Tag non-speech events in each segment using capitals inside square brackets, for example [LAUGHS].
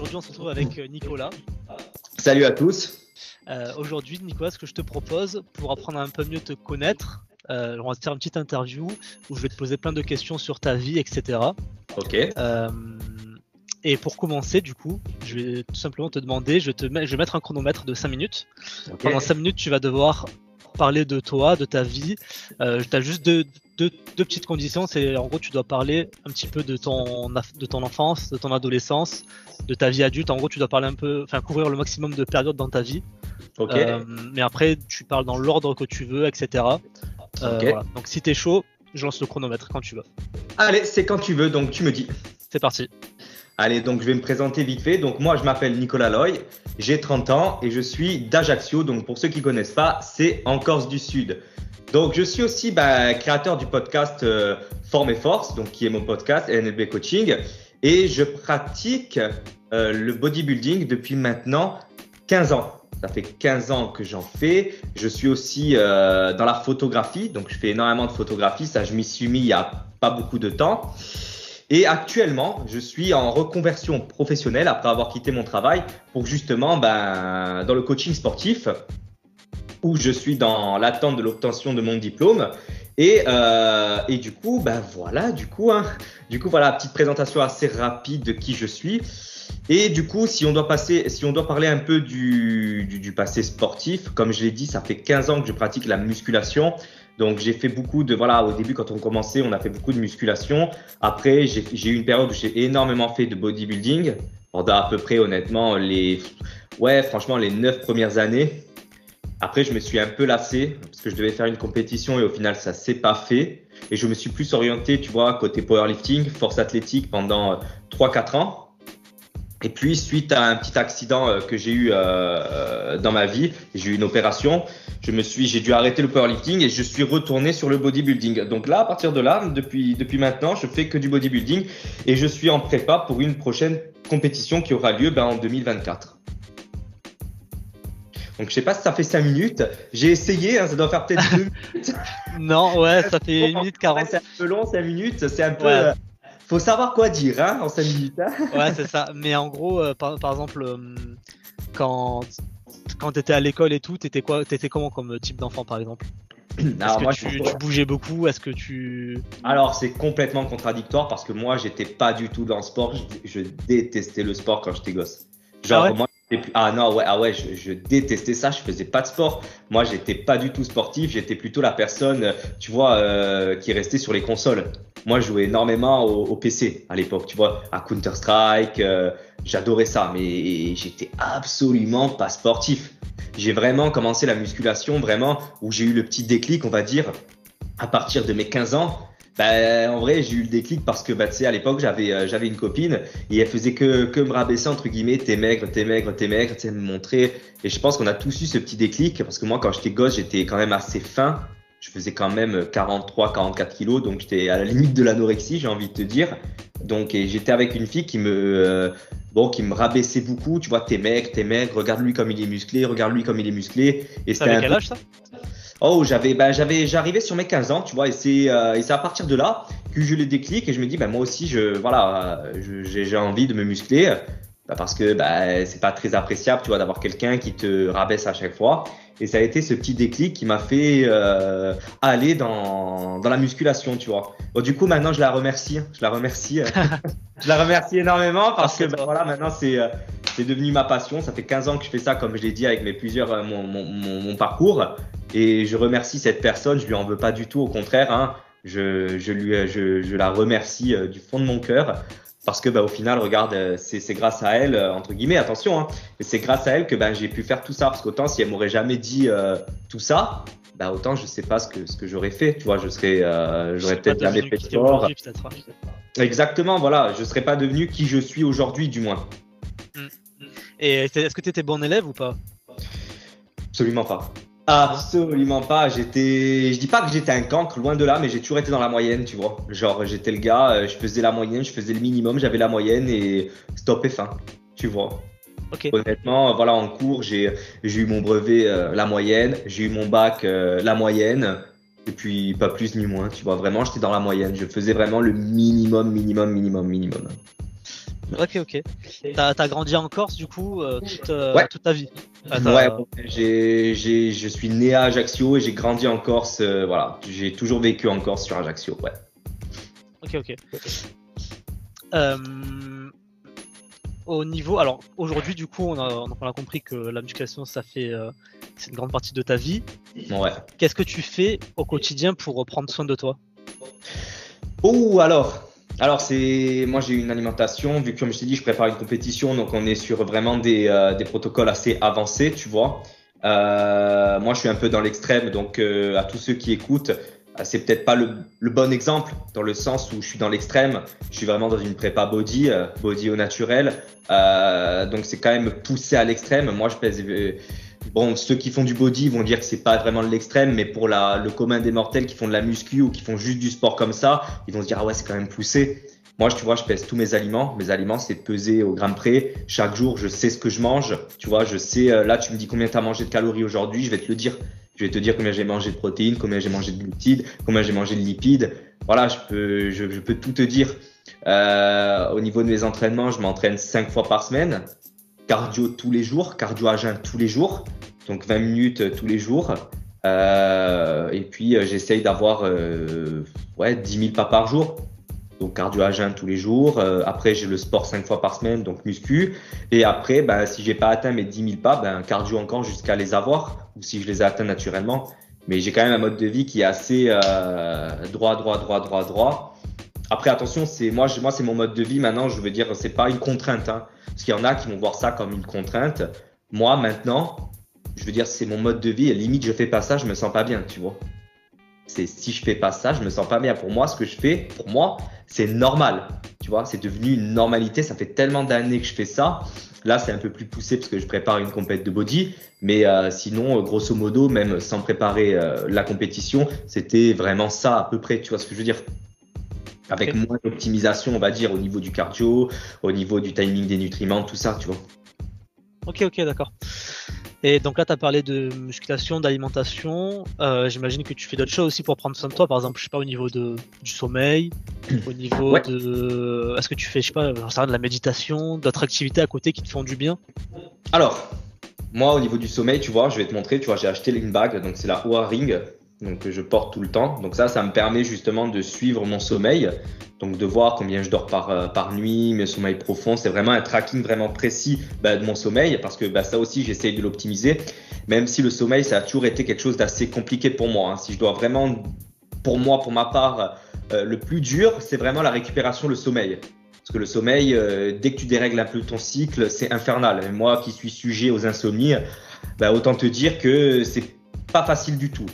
aujourd'hui on se retrouve avec Nicolas. Salut à tous. aujourd'hui Nicolas, ce que je te propose pour apprendre à un peu mieux te connaître, on va te faire une petite interview où je vais te poser plein de questions sur ta vie, etc. Ok. Et pour commencer, du coup, je vais tout simplement te demander, je, te je vais mettre un chronomètre de 5 minutes. Pendant 5 minutes, tu vas devoir parler de toi, de ta vie. Euh, tu as juste deux, deux, petites conditions. C'est en gros, tu dois parler un petit peu de ton, de ton enfance, de ton adolescence, de ta vie adulte. En gros, tu dois parler un peu, enfin, couvrir le maximum de périodes dans ta vie. Ok. Euh, mais après, tu parles dans l'ordre que tu veux, etc. Euh, Donc, si tu es chaud, je lance le chronomètre quand tu veux. Allez, c'est quand tu veux, donc tu me dis. C'est parti. Allez, donc je vais me présenter vite fait. Donc moi, je m'appelle Nicolas Loy, j'ai 30 ans et je suis d'Ajaccio. Donc pour ceux qui connaissent pas, c'est en Corse du Sud. Donc je suis aussi bah, créateur du podcast euh, Forme et Force, donc qui est mon podcast NLB Coaching, et je pratique euh, le bodybuilding depuis maintenant 15 ans. Ça fait 15 ans que j'en fais. Je suis aussi euh, dans la photographie, donc je fais énormément de photographie. Ça, je m'y suis mis il y a pas beaucoup de temps. Et actuellement, je suis en reconversion professionnelle après avoir quitté mon travail pour justement ben, dans le coaching sportif où je suis dans l'attente de l'obtention de mon diplôme. Et, euh, et du coup, ben voilà, du coup, hein, du coup, voilà, petite présentation assez rapide de qui je suis. Et du coup, si on doit passer, si on doit parler un peu du, du, du passé sportif, comme je l'ai dit, ça fait 15 ans que je pratique la musculation. Donc j'ai fait beaucoup de voilà au début quand on commençait on a fait beaucoup de musculation. Après j'ai eu une période où j'ai énormément fait de bodybuilding pendant à peu près honnêtement les ouais franchement les neuf premières années. Après je me suis un peu lassé parce que je devais faire une compétition et au final ça s'est pas fait et je me suis plus orienté tu vois côté powerlifting, force athlétique pendant 3-4 ans. Et puis, suite à un petit accident euh, que j'ai eu euh, dans ma vie, j'ai eu une opération, je me suis, j'ai dû arrêter le powerlifting et je suis retourné sur le bodybuilding. Donc là, à partir de là, depuis, depuis maintenant, je fais que du bodybuilding et je suis en prépa pour une prochaine compétition qui aura lieu ben, en 2024. Donc je sais pas si ça fait 5 minutes. J'ai essayé, hein, ça doit faire peut-être 2 [LAUGHS] minutes. non, ouais, ça [LAUGHS] fait 1 minute 40. C'est un peu long, 5 minutes. C'est un peu. Euh, faut savoir quoi dire hein, en 5 minutes. Hein. [LAUGHS] ouais, c'est ça. Mais en gros, euh, par, exemple, euh, quand, quand tu étais à l'école et tout, t'étais quoi T'étais comment comme type d'enfant par exemple? [CLEARS THROAT] Alors, moi, tu, tu, bougeais beaucoup? Est-ce que tu. Alors, c'est complètement contradictoire parce que moi, j'étais pas du tout dans le sport. Je, détestais le sport quand j'étais gosse. Genre, ah moi, ah non, ouais, ah ouais, je, détestais ça, je faisais pas de sport. Moi, j'étais pas du tout sportif, j'étais plutôt la personne, tu vois, euh, qui restait sur les consoles. Moi, je jouais énormément au, PC à l'époque, tu vois, à Counter-Strike, euh, j'adorais ça, mais j'étais absolument pas sportif. J'ai vraiment commencé la musculation, vraiment, où j'ai eu le petit déclic, on va dire, à partir de mes 15 ans. Bah, en vrai, j'ai eu le déclic parce que, bah, tu sais, à l'époque, j'avais, euh, j'avais une copine et elle faisait que, que me rabaisser, entre guillemets, t'es maigre, t'es maigre, t'es maigre, tu sais, me montrer. Et je pense qu'on a tous eu ce petit déclic parce que moi, quand j'étais gosse, j'étais quand même assez fin. Je faisais quand même 43, 44 kilos, donc j'étais à la limite de l'anorexie, j'ai envie de te dire. Donc, j'étais avec une fille qui me, euh, bon, qui me rabaissait beaucoup. Tu vois, t'es maigre, t'es maigre, regarde lui comme il est musclé, regarde lui comme il est musclé. Et c'était quel âge ça? Oh, j'avais, ben, j'avais, j'arrivais sur mes 15 ans, tu vois, et c'est, euh, et c'est à partir de là que je les déclic et je me dis, ben, moi aussi, je, voilà, j'ai envie de me muscler, bah, parce que, ben, c'est pas très appréciable, tu vois, d'avoir quelqu'un qui te rabaisse à chaque fois. Et ça a été ce petit déclic qui m'a fait euh, aller dans, dans la musculation, tu vois. Bon, du coup, maintenant, je la remercie. Je la remercie. [LAUGHS] je la remercie énormément parce que ben, voilà, maintenant, c'est euh, c'est devenu ma passion. Ça fait 15 ans que je fais ça, comme je l'ai dit, avec mes plusieurs euh, mon, mon, mon, parcours. Et je remercie cette personne. Je lui en veux pas du tout. Au contraire, hein, je, je, lui, je, je la remercie du fond de mon cœur parce que bah, au final, regarde, euh, c'est grâce à elle, euh, entre guillemets, attention, hein, mais c'est grâce à elle que bah, j'ai pu faire tout ça. Parce qu'autant, si elle m'aurait jamais dit euh, tout ça, bah, autant je sais pas ce que, ce que j'aurais fait. Tu vois, je serais, j'aurais peut-être jamais fait sport. Exactement, voilà, je serais pas devenu qui je suis aujourd'hui, du moins. Mm, mm. Et est-ce que tu étais bon élève ou pas? Absolument pas. Absolument pas. J'étais, je dis pas que j'étais un cancre, loin de là, mais j'ai toujours été dans la moyenne, tu vois. Genre, j'étais le gars, euh, je faisais la moyenne, je faisais le minimum, j'avais la moyenne et stop et fin, tu vois. Honnêtement, voilà, en cours, j'ai eu mon brevet euh, la moyenne, j'ai eu mon bac euh, la moyenne, et puis pas plus ni moins, tu vois. Vraiment, j'étais dans la moyenne. Je faisais vraiment le minimum, minimum, minimum, minimum. Ok, ok. T'as as grandi en Corse du coup euh, toute, euh, Ouais. toute ta vie. Ah, Ouais, j'ai, j'ai, je suis né à Ajaccio et j'ai grandi en Corse. euh, voilà, j'ai toujours vécu en Corse sur Ajaccio. Ouais. Ok, ok. Euh, au niveau, alors aujourd'hui du coup, on a, on a compris que la musculation, ça fait, euh, c'est une grande partie de ta vie. Ouais. Qu'est-ce que tu fais au quotidien pour prendre soin de toi? Oh, alors. Alors, c'est. Moi, j'ai une alimentation. Vu que, comme je t'ai dit, je prépare une compétition. Donc, on est sur vraiment des, euh, des protocoles assez avancés, tu vois. Euh, moi, je suis un peu dans l'extrême. Donc, euh, à tous ceux qui écoutent, euh, c'est peut-être pas le, le bon exemple dans le sens où je suis dans l'extrême. Je suis vraiment dans une prépa body, euh, body au naturel. Euh, donc, c'est quand même poussé à l'extrême. Moi, je pèse. Bon, ceux qui font du body vont dire que c'est pas vraiment l'extrême, mais pour la, le commun des mortels qui font de la muscu ou qui font juste du sport comme ça, ils vont se dire ah ouais c'est quand même poussé. Moi, tu vois, je pèse tous mes aliments. Mes aliments, c'est peser au gramme près. Chaque jour, je sais ce que je mange. Tu vois, je sais. euh, là, tu me dis combien tu as mangé de calories aujourd'hui. Je vais te le dire. Je vais te dire combien j'ai mangé de protéines, combien j'ai mangé de glucides, combien j'ai mangé de lipides. Voilà, je peux, je, je peux tout te dire. Euh, au niveau de mes entraînements, je m'entraîne cinq fois par semaine. Cardio tous les jours, cardio à jeun tous les jours. Donc 20 minutes euh, tous les jours. Euh, et puis, euh, j'essaye d'avoir euh, ouais, 10 000 pas par jour. Donc cardio à jeun tous les jours. Euh, après, j'ai le sport cinq fois par semaine, donc muscu. Et après, ben, si j'ai pas atteint mes 10 000 pas, ben, cardio encore jusqu'à les avoir, ou si je les ai atteints naturellement. Mais j'ai quand même un mode de vie qui est assez droit, droit, droit, droit, droit. Après, attention, c'est moi, moi, c'est mon mode de vie. Maintenant, je veux dire, c'est pas une contrainte. Hein, parce qu'il y en a qui vont voir ça comme une contrainte. Moi, maintenant, je veux dire, c'est mon mode de vie. Et limite, je fais pas ça, je me sens pas bien, tu vois. C'est si je fais pas ça, je me sens pas bien. Pour moi, ce que je fais, pour moi, c'est normal. Tu vois, c'est devenu une normalité. Ça fait tellement d'années que je fais ça. Là, c'est un peu plus poussé parce que je prépare une compète de body. Mais euh, sinon, euh, grosso modo, même sans préparer euh, la compétition, c'était vraiment ça à peu près. Tu vois ce que je veux dire? Avec moins d'optimisation, on va dire, au niveau du cardio, au niveau du timing des nutriments, tout ça, tu vois. Ok, ok, d'accord. Et donc là, tu as parlé de musculation, d'alimentation. Euh, J'imagine que tu fais d'autres choses aussi pour prendre soin de toi. Par exemple, je sais pas, au niveau de, du sommeil, [CLEARS THROAT] au niveau Ouais. de. Est-ce que tu fais, je sais pas, de la méditation, d'autres activités à côté qui te font du bien? Alors, moi, au niveau du sommeil, tu vois, je vais te montrer, tu vois, j'ai acheté une bague, donc c'est la Oura Ring, donc je porte tout le temps. Donc ça, ça me permet justement de suivre mon sommeil, donc de voir combien je dors par, euh, par nuit, mes sommeils profonds. C'est vraiment un tracking vraiment précis bah, de mon sommeil, parce que bah, ça aussi, j'essaye de l'optimiser, même si le sommeil, ça a toujours été quelque chose d'assez compliqué pour moi. hein. Si je dois vraiment, pour moi, pour ma part, euh, le plus dur, c'est vraiment la récupération, le sommeil. Parce que le sommeil, euh, dès que tu dérègles un peu ton cycle, c'est infernal. Et moi qui suis sujet aux insomnies, bah, autant te dire que c'est pas facile du tout.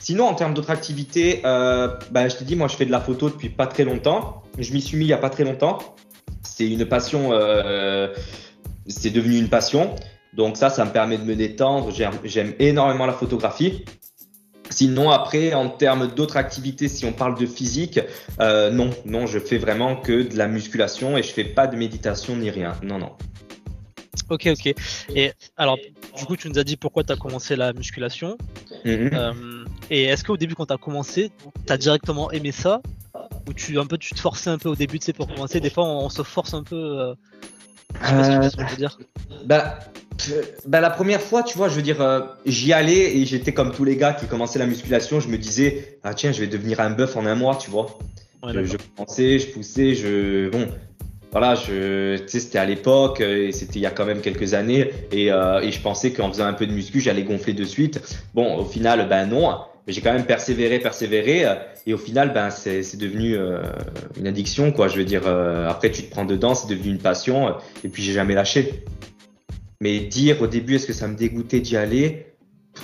Sinon, en termes d'autres activités, euh, bah, je te dis, moi je fais de la photo depuis pas très longtemps. Je m'y suis mis il y a pas très longtemps. C'est une passion, euh, c'est devenu une passion. Donc ça, ça me permet de me détendre. J'aime- J'aime énormément la photographie. Sinon, après, en termes d'autres activités, si on parle de physique, euh, non, non, je fais vraiment que de la musculation et je fais pas de méditation ni rien. Non, non. Ok, ok. Et alors, du coup, tu nous as dit pourquoi tu as commencé la musculation. Mhm. Euh, et est-ce qu'au début, quand tu as commencé, tu as directement aimé ça Ou tu, un peu, tu te forçais un peu au début, tu sais, pour commencer Des fois, on, on se force un peu. euh, je sais pas ce que je veux dire. Bah, euh, bah, la première fois, tu vois, je veux dire, euh, j'y allais et j'étais comme tous les gars qui commençaient la musculation. Je me disais, ah tiens, je vais devenir un bœuf en un mois, tu vois. Ouais, je, je commençais, je poussais, je bon, voilà, je, c'était à l'époque euh, et c'était il y a quand même quelques années et, euh, et je pensais qu'en faisant un peu de muscu, j'allais gonfler de suite. Bon, au final, ben non, mais j'ai quand même persévéré, persévéré et au final, ben c'est devenu euh, une addiction, quoi. Je veux dire, après tu te prends dedans, c'est devenu une passion et puis j'ai jamais lâché. Mais dire au début, est-ce que ça me dégoûtait d'y aller?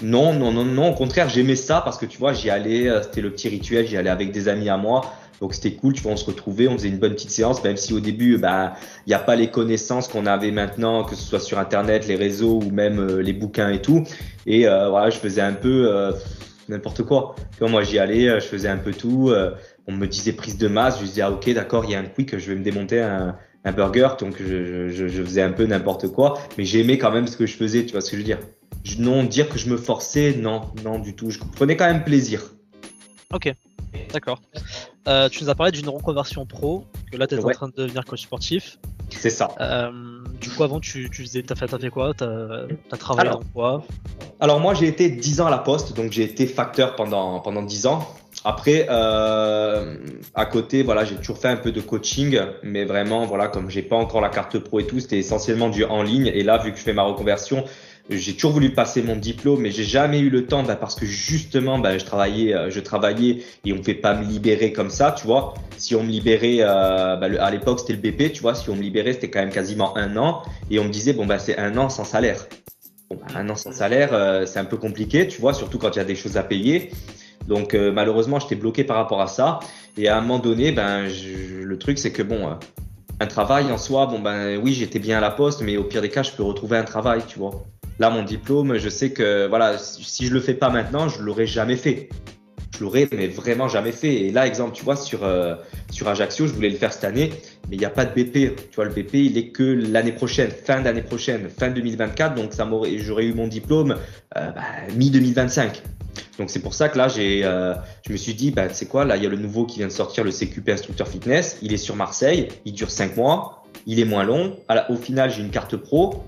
Non, non, non, non. Au contraire, j'aimais ça parce que tu vois, j'y allais, c'était le petit rituel, j'y allais avec des amis à moi. Donc c'était cool, tu vois, on se retrouvait, on faisait une bonne petite séance, même si au début, bah, il n'y a pas les connaissances qu'on avait maintenant, que ce soit sur Internet, les réseaux ou même euh, les bouquins et tout. Et euh, voilà, je faisais un peu euh, n'importe quoi. Tu vois, moi, j'y allais, je faisais un peu tout. on me disait prise de masse, je disais, ah ok, d'accord, il y a un quick, je vais me démonter un, burger, donc je, faisais un peu n'importe quoi, mais j'aimais quand même ce que je faisais, tu vois ce que je veux dire. Non, dire que je me forçais, non, non du tout. Je prenais quand même plaisir. Ok, d'accord. Euh, tu nous as parlé d'une reconversion pro, que là tu es en train de devenir coach sportif. C'est ça. Euh, du coup, avant, tu, tu faisais, t'as fait, as fait quoi? T'as as travaillé Alors- dans quoi? Alors moi j'ai été 10 ans à la poste, donc j'ai été facteur pendant, pendant 10 ans. Après, euh, à côté, voilà, j'ai toujours fait un peu de coaching, mais vraiment, voilà, comme j'ai pas encore la carte pro et tout, c'était essentiellement du en ligne. Et là, vu que je fais ma reconversion, j'ai toujours voulu passer mon diplôme, mais j'ai jamais eu le temps, bah, parce que justement, bah, je travaillais, euh, je travaillais et on ne fait pas me libérer comme ça, tu vois. Si on me libérait, euh, bah, à l'époque c'était le BP, tu vois, si on me libérait, c'était quand même quasiment un an, et on me disait bon bah c'est un an sans salaire. Bon, bah, un an sans salaire, euh, c'est un peu compliqué, tu vois, surtout quand il y a des choses à payer. Donc euh, malheureusement, j'étais bloqué par rapport à ça. Et à un moment donné, ben je- le truc c'est que bon, euh, un travail en soi, bon ben oui, j'étais bien à la poste, mais au pire des cas, je peux retrouver un travail, tu vois. Là, mon diplôme, je sais que voilà, si je le fais pas maintenant, je l'aurais jamais fait. Je l'aurais, mais vraiment jamais fait. Et là, exemple, tu vois, sur euh, sur Ajaccio, je voulais le faire cette année, mais il n'y a pas de BP. Tu vois, le BP, il est que l'année prochaine, fin d'année prochaine, fin 2024. Donc ça m'aurait, j'aurais eu mon diplôme euh, bah, mi 2025. Donc c'est pour ça que là, j'ai, euh, je me suis dit, bah, c'est quoi, là, il y a le nouveau qui vient de sortir, le CQP instructeur fitness. Il est sur Marseille, il dure cinq mois, il est moins long. Au final, j'ai une carte pro.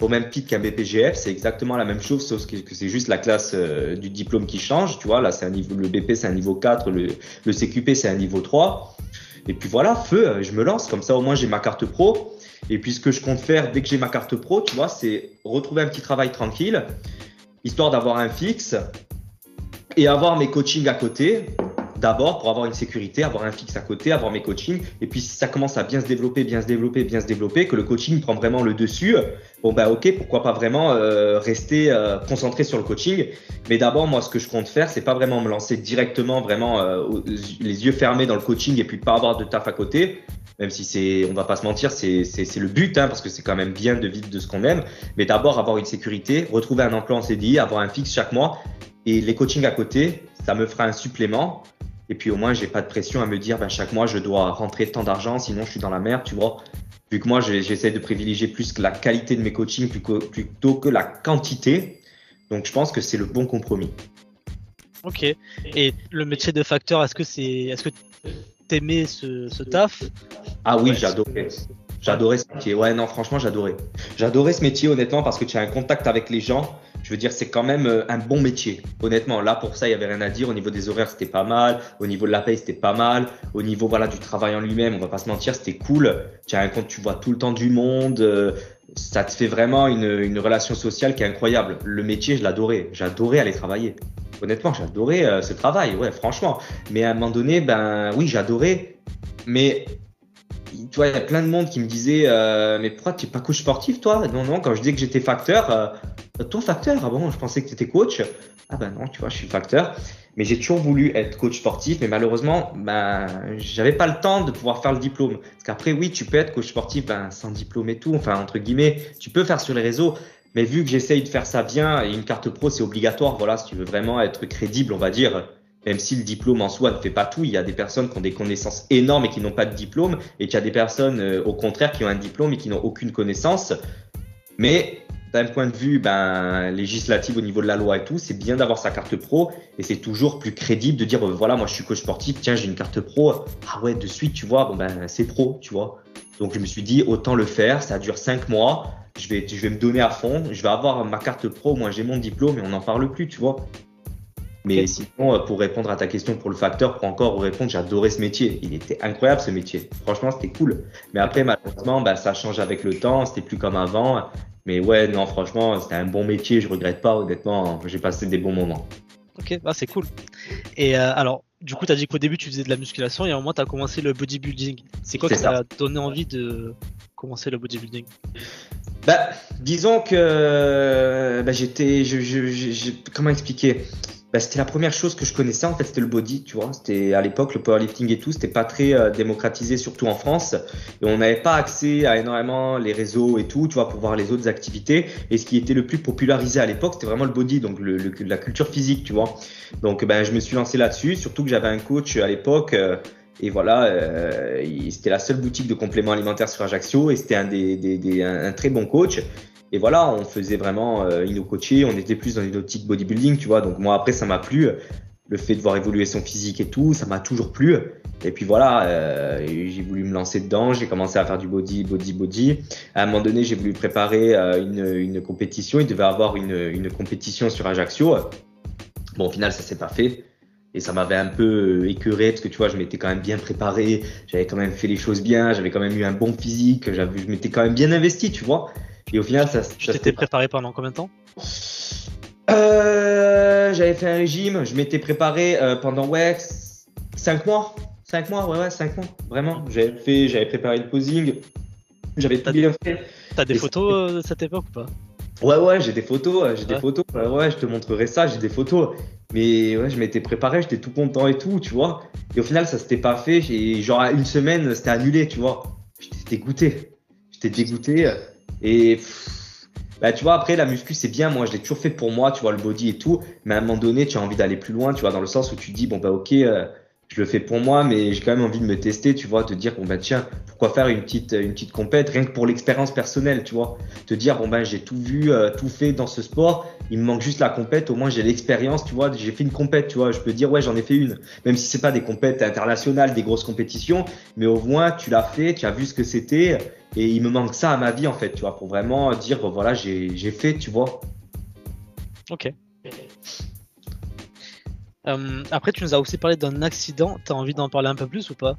Au même titre qu'un BPGF, c'est exactement la même chose, sauf que, c'est juste la classe euh, du diplôme qui change. Tu vois, là, c'est un niveau, le BP, c'est un niveau 4, le, le CQP, c'est un niveau 3. Et puis voilà, feu, euh, je me lance. Comme ça, au moins, j'ai ma carte pro. Et puis, ce que je compte faire dès que j'ai ma carte pro, tu vois, c'est retrouver un petit travail tranquille, histoire d'avoir un fixe et avoir mes coachings à côté. D'abord, pour avoir une sécurité, avoir un fixe à côté, avoir mes coachings. Et puis, si ça commence à bien se développer, bien se développer, bien se développer, que le coaching prend vraiment le dessus, bon, bah, ok, pourquoi pas vraiment euh, rester euh, concentré sur le coaching. Mais d'abord, moi, ce que je compte faire, c'est pas vraiment me lancer directement, vraiment euh, les yeux fermés dans le coaching et puis pas avoir de taf à côté. Même si c'est, on va pas se mentir, c'est le but, hein, parce que c'est quand même bien de vivre de ce qu'on aime. Mais d'abord, avoir une sécurité, retrouver un emploi en CDI, avoir un fixe chaque mois. Et les coachings à côté, ça me fera un supplément. Et puis au moins, j'ai pas de pression à me dire, ben, chaque mois, je dois rentrer tant d'argent, sinon je suis dans la merde, tu vois. Vu que moi, j'essaie de privilégier plus que la qualité de mes coachings plutôt que la quantité. Donc je pense que c'est le bon compromis. Ok. Et le métier de facteur, est-ce que c'est, est-ce que t'aimais ce, ce taf? Ah oui, Ouais, j'adorais. J'adorais ce métier. Ouais, non, franchement, j'adorais. J'adorais ce métier, honnêtement, parce que tu as un contact avec les gens. Je veux dire, c'est quand même euh, un bon métier. Honnêtement, là, pour ça, il y avait rien à dire. Au niveau des horaires, c'était pas mal. Au niveau de la paye, c'était pas mal. Au niveau, voilà, du travail en lui-même, on va pas se mentir, c'était cool. Tu as un compte, tu vois tout le temps du monde. euh, Ça te fait vraiment une, une relation sociale qui est incroyable. Le métier, je l'adorais. J'adorais aller travailler. Honnêtement, j'adorais euh, ce travail. Ouais, franchement. Mais à un moment donné, ben oui, j'adorais. Mais tu vois, il y a plein de monde qui me disait euh, Mais pourquoi tu n'es pas coach sportif, toi? Non, non, quand je disais que j'étais facteur, euh, toi, facteur Ah bon, je pensais que tu étais coach. Ah ben non, tu vois, je suis facteur. Mais j'ai toujours voulu être coach sportif, mais malheureusement, ben, j'avais pas le temps de pouvoir faire le diplôme. Parce qu'après, oui, tu peux être coach sportif ben, sans diplôme et tout, enfin, entre guillemets, tu peux faire sur les réseaux. Mais vu que j'essaye de faire ça bien, et une carte pro, c'est obligatoire, voilà, si tu veux vraiment être crédible, on va dire, même si le diplôme en soi ne fait pas tout, il y a des personnes qui ont des connaissances énormes et qui n'ont pas de diplôme, et il y a des personnes, euh, au contraire, qui ont un diplôme et qui n'ont aucune connaissance. Mais d'un point de vue ben, législatif au niveau de la loi et tout, c'est bien d'avoir sa carte pro, et c'est toujours plus crédible de dire, euh, voilà, moi je suis coach sportif, tiens, j'ai une carte pro, ah ouais, de suite, tu vois, bon ben c'est pro, tu vois. Donc je me suis dit, autant le faire, ça dure cinq mois, je vais, je vais me donner à fond, je vais avoir ma carte pro, moi j'ai mon diplôme et on n'en parle plus, tu vois. Mais sinon, euh, pour répondre à ta question pour le facteur, pour encore vous répondre, j'adorais ce métier. Il était incroyable ce métier. Franchement, c'était cool. Mais après, malheureusement, bah, ça change avec le temps. C'était plus comme avant. Mais ouais, non, franchement, c'était un bon métier. Je regrette pas, honnêtement. J'ai passé des bons moments. Ok, ah, c'est cool. Et euh, alors, du coup, tu as dit qu'au début, tu faisais de la musculation et à un moment, tu as commencé le bodybuilding. C'est quoi qui t'a donné envie de commencer le bodybuilding? Bah, disons que bah, j'étais, je, je, je- je- comment expliquer? Bah, C'était la première chose que je connaissais en fait, c'était le body, tu vois. C'était à l'époque le powerlifting et tout, c'était pas très euh, démocratisé, surtout en France, et on n'avait pas accès à énormément les réseaux et tout, tu vois, pour voir les autres activités. Et ce qui était le plus popularisé à l'époque, c'était vraiment le body, donc le, le- la culture physique, tu vois. Donc, ben, je me suis lancé là-dessus, surtout que j'avais un coach à l'époque. euh, et voilà, euh, c'était la seule boutique de compléments alimentaires sur Ajaccio et c'était un, des, des, des- un très bon coach. Et voilà, on faisait vraiment euh, inno coaché, on était plus dans une optique bodybuilding, tu vois. Donc moi après ça m'a plu. le fait de voir évoluer son physique et tout, ça m'a toujours plu. Et puis voilà, euh, j'ai voulu me lancer dedans, j'ai commencé à faire du body, body, body. À un moment donné, j'ai voulu préparer euh, une, une, compétition. Il devait avoir une, une, compétition sur Ajaccio. Bon, au final, ça s'est pas fait. Et ça m'avait un peu écœuré parce que tu vois, je m'étais quand même bien préparé, j'avais quand même fait les choses bien, j'avais quand même eu un bon physique, je m'étais quand même bien investi, tu vois. Et au final, ça. Tu t'étais préparé pendant combien de temps? Euh, J'avais fait un régime, je m'étais préparé euh, pendant ouais 5 mois, 5 mois, ouais ouais 5 mois, vraiment. J'avais fait, j'avais préparé le posing, j'avais tout bien fait. T'as des photos euh, de cette époque ou pas? Ouais ouais, j'ai des photos, j'ai des photos. Ouais, ouais, je te montrerai ça, j'ai des photos. Mais ouais, je m'étais préparé, j'étais tout content et tout, tu vois. Et au final, ça s'était pas fait. Et genre, une semaine, c'était annulé, tu vois. J'étais dégoûté. J'étais dégoûté. Et bah, tu vois, après, la muscu, c'est bien. Moi, je l'ai toujours fait pour moi, tu vois, le body et tout. Mais à un moment donné, tu as envie d'aller plus loin, tu vois, dans le sens où tu dis, bon, bah, ok, euh, je le fais pour moi, mais j'ai quand même envie de me tester, tu vois, te dire, bon, bah, tiens, pourquoi faire une petite, une petite compète, rien que pour l'expérience personnelle, tu vois. Te dire, bon, ben, j'ai tout vu, euh, tout fait dans ce sport, il me manque juste la compète, au moins j'ai l'expérience, tu vois, j'ai fait une compète, tu vois, je peux dire, ouais, j'en ai fait une. Même si c'est pas des compètes internationales, des grosses compétitions, mais au moins, tu l'as fait, tu as vu ce que c'était, et il me manque ça à ma vie, en fait, tu vois, pour vraiment dire, bon, voilà, j'ai fait, tu vois. Ok. Euh, après, tu nous as aussi parlé d'un accident. Tu as envie d'en parler un peu plus ou pas?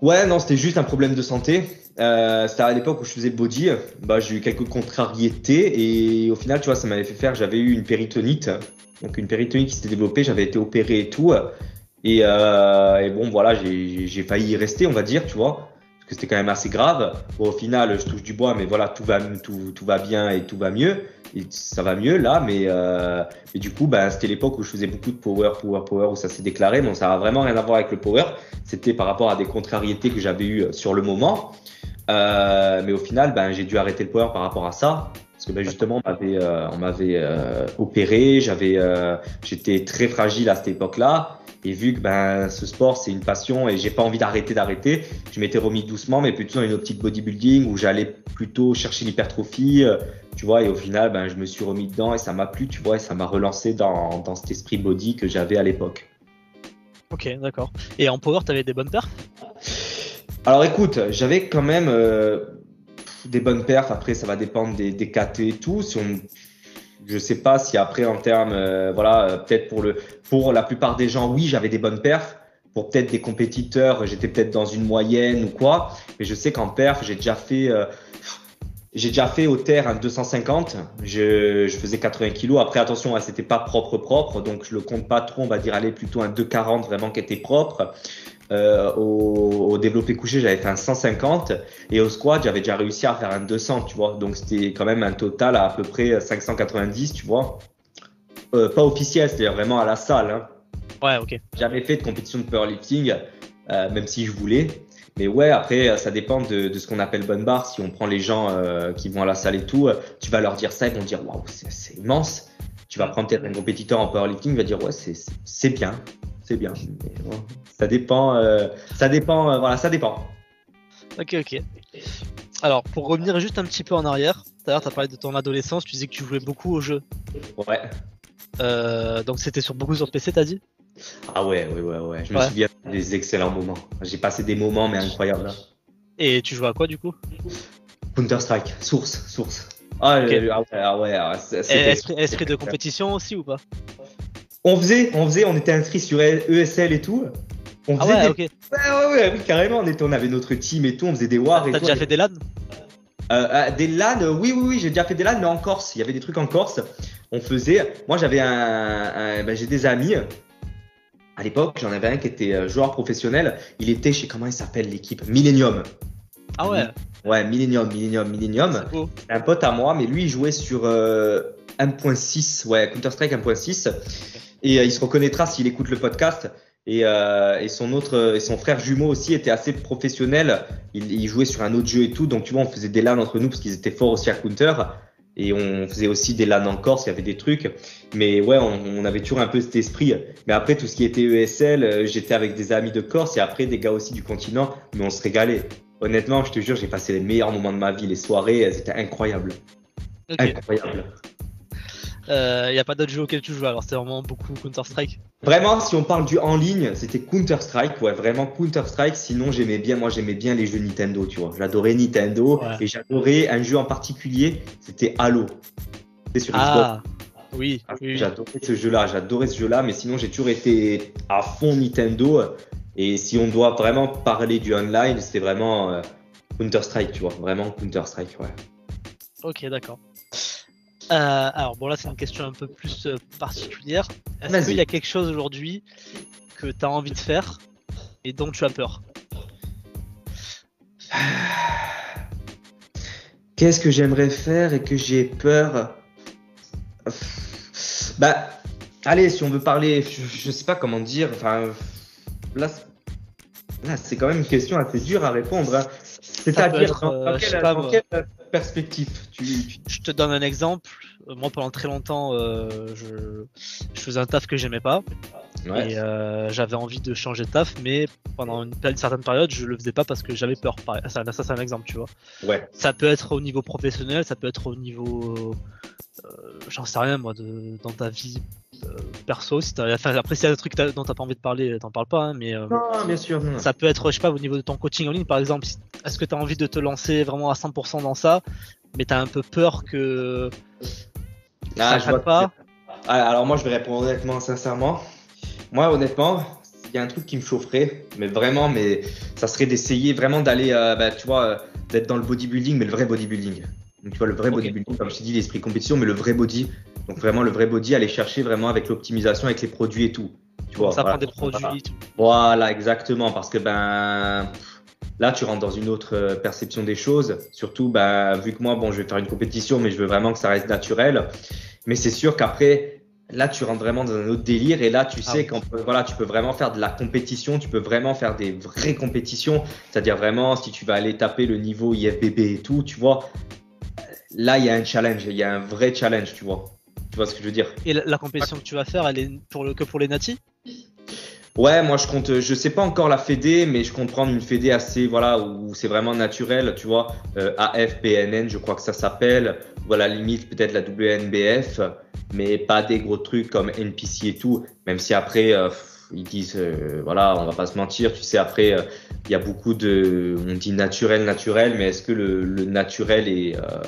Ouais, non, c'était juste un problème de santé. Euh, c'était à l'époque où je faisais body. Bah, j'ai eu quelques contrariétés et au final, tu vois, ça m'avait fait faire. J'avais eu une péritonite, donc une péritonite qui s'était développée. J'avais été opéré et tout. Et, euh, et bon, voilà, j'ai failli y rester, on va dire, tu vois que c'était quand même assez grave. au final, je touche du bois, mais voilà, tout va, tout, tout va bien et tout va mieux. Et ça va mieux là, mais, euh, mais du coup, ben, c'était l'époque où je faisais beaucoup de power, power, power, où ça s'est déclaré. Bon, ça n'a vraiment rien à voir avec le power. C'était par rapport à des contrariétés que j'avais eues sur le moment. Euh, mais au final, ben, j'ai dû arrêter le power par rapport à ça. Parce que ben, justement, on m'avait, euh, on m'avait euh, opéré, j'avais, euh, j'étais très fragile à cette époque-là. Et vu que ben, ce sport, c'est une passion et j'ai pas envie d'arrêter, d'arrêter, je m'étais remis doucement, mais plutôt dans une optique bodybuilding où j'allais plutôt chercher l'hypertrophie, tu vois. Et au final, ben, je me suis remis dedans et ça m'a plu, tu vois, et ça m'a relancé dans, dans cet esprit body que j'avais à l'époque. Ok, d'accord. Et en power, tu avais des bonnes perfs Alors écoute, j'avais quand même euh, des bonnes perfs. Après, ça va dépendre des, des KT et tout. Si on je sais pas si après en termes, euh, voilà, euh, peut-être pour le, pour la plupart des gens, oui, j'avais des bonnes perfs. Pour peut-être des compétiteurs, j'étais peut-être dans une moyenne ou quoi. Mais je sais qu'en perf, j'ai déjà fait, euh, j'ai déjà fait au terre un 250. Je, je faisais 80 kilos. Après, attention, hein, c'était pas propre propre, donc je le compte pas trop. On va dire aller plutôt un 240 vraiment qui était propre. Euh, au, au, développé couché, j'avais fait un 150 et au squat, j'avais déjà réussi à faire un 200, tu vois. Donc c'était quand même un total à à peu près 590, tu vois. Euh, pas officiel, c'est-à-dire vraiment à la salle. Hein. Ouais, ok. Jamais fait de compétition de powerlifting, euh, même si je voulais. Mais ouais, après, ça dépend de, de ce qu'on appelle bonne barre. Si on prend les gens qui vont à la salle et tout, tu vas leur dire ça, ils vont dire waouh, c'est immense. Tu vas prendre peut-être un compétiteur en powerlifting, il va dire ouais, c'est bien, c'est bien. ça dépend, euh, ça dépend, euh, voilà, ça dépend. Ok, ok. Alors, pour revenir juste un petit peu en arrière, tout à l'heure, tu as parlé de ton adolescence, tu disais que tu jouais beaucoup au jeu. Ouais. Euh, donc, c'était sur beaucoup sur PC, t'as dit? Ah ouais, ouais, ouais, ouais. Je me souviens des excellents moments. J'ai passé des moments, mais incroyables. Et tu jouais à quoi, du coup? Counter-Strike, source, source. Ah, ah ouais, ah ouais. Ah, esprit de compétition aussi ou pas? On faisait, on faisait, on était inscrit sur ESL et tout. On faisait ah ouais, des... ouais, ouais, ouais, carrément. On, était, on avait notre team et tout, on faisait des wars et T'as déjà fait des LAN? Euh, euh, Des LAN, euh, oui, oui, oui, j'ai déjà fait des LAN, mais en Corse. Il y avait des trucs en Corse. On faisait. Moi, j'avais un, ben, j'ai des amis. À l'époque, j'en avais un qui était joueur professionnel. Il était chez comment il s'appelle l'équipe? Millennium. Ah ouais. Ouais, Millennium, Millennium, Millennium. Un pote à moi, mais lui, il jouait sur 1.6, ouais, Counter Strike 1.6. Et euh, il se reconnaîtra s'il écoute le podcast. Et, euh, et, son autre et son frère jumeau aussi était assez professionnel. Il, il, jouait sur un autre jeu et tout. Donc tu vois, on faisait des LAN entre nous parce qu'ils étaient forts aussi à Counter. Et on faisait aussi des LAN en Corse, il y avait des trucs. Mais ouais, on, on, avait toujours un peu cet esprit. Mais après, tout ce qui était ESL, euh, j'étais avec des amis de Corse et après des gars aussi du continent. Mais on se régalait. Honnêtement, je te jure, j'ai passé les meilleurs moments de ma vie. Les soirées, elles étaient incroyables. Okay. Incroyables. Il euh, n'y a pas d'autres jeux auxquels tu joues, alors c'était vraiment beaucoup Counter-Strike Vraiment, si on parle du en ligne, c'était Counter Strike, ouais, vraiment Counter Strike. Sinon, j'aimais bien, moi, j'aimais bien les jeux Nintendo, tu vois. J'adorais Nintendo et j'adorais un jeu en particulier, c'était Halo. C'était sur ah, Oui, ah, oui. J'adorais ce jeu-là, j'adorais ce jeu-là, mais sinon, j'ai toujours été à fond Nintendo. Et si on doit vraiment parler du online, c'était vraiment euh, Counter Strike, tu vois, vraiment Counter Strike, ouais. Ok, d'accord. Euh, alors bon là c'est une question un peu plus euh, particulière. Est-ce qu'il y a quelque chose aujourd'hui que tu as envie de faire et dont tu as peur? [SIGHS] Qu'est-ce que j'aimerais faire et que j'ai peur? [SIGHS] Bah allez si on veut parler, je, sais pas comment dire. Enfin là, c'est quand même une question assez dure à répondre. Hein. C'est-à-dire dans, euh, quelle, perspective Je te donne un exemple. Moi, pendant très longtemps, euh, je... faisais un taf que j'aimais pas. Et euh, j'avais envie de changer de taf, mais pendant une, certaine période, je le faisais pas parce que j'avais peur. Ça, ça c'est un exemple, tu vois. Ouais. Ça peut être au niveau professionnel, ça peut être au niveau. J'en sais rien, moi, de, dans ta vie euh, perso. Si enfin, après, s'il y a des trucs dont t'as pas envie de parler, t'en parles pas. Hein, mais euh, non, bien sûr. Ça peut être, je sais pas, au niveau de ton coaching en ligne, par exemple. Est-ce que tu as envie de te lancer vraiment à 100% dans ça, mais tu as un peu peur que ah, ça je vois pas ah, Alors moi, je vais répondre honnêtement, sincèrement. Moi, honnêtement, il y a un truc qui me chaufferait, mais vraiment, mais ça serait d'essayer vraiment d'aller, euh, bah, tu vois, d'être dans le bodybuilding, mais le vrai bodybuilding. Donc, tu vois, le vrai bodybuilding, comme je t'ai dit, l'esprit compétition, mais le vrai body. Donc, vraiment, le vrai body, aller chercher vraiment avec l'optimisation, avec les produits et tout. Tu vois, ça prend des produits. Voilà, exactement. Parce que, ben, là, tu rentres dans une autre euh, perception des choses. Surtout, ben, vu que moi, bon, je vais faire une compétition, mais je veux vraiment que ça reste naturel. Mais c'est sûr qu'après, là, tu rentres vraiment dans un autre délire. Et là, tu ah sais qu'en voilà, tu peux vraiment faire de la compétition. Tu peux vraiment faire des vraies compétitions. C'est-à-dire vraiment, si tu vas aller taper le niveau IFBB et tout, tu vois, là, il y a un challenge, il y a un vrai challenge, tu vois. Tu vois ce que je veux dire? Et la, compétition que tu vas faire, elle est pour le, que pour les natis? Ouais, moi je compte, je sais pas encore la fédé, mais je compte prendre une fédé assez, voilà, où c'est vraiment naturel, tu vois, euh, AFBNN, je crois que ça s'appelle, ou à la limite peut-être la WNBF, mais pas des gros trucs comme NPC et tout, même si après, euh, ils disent, euh, voilà, on va pas se mentir, tu sais, après, euh, il y a beaucoup de, on dit naturel, naturel, mais est-ce que le, le naturel est, euh,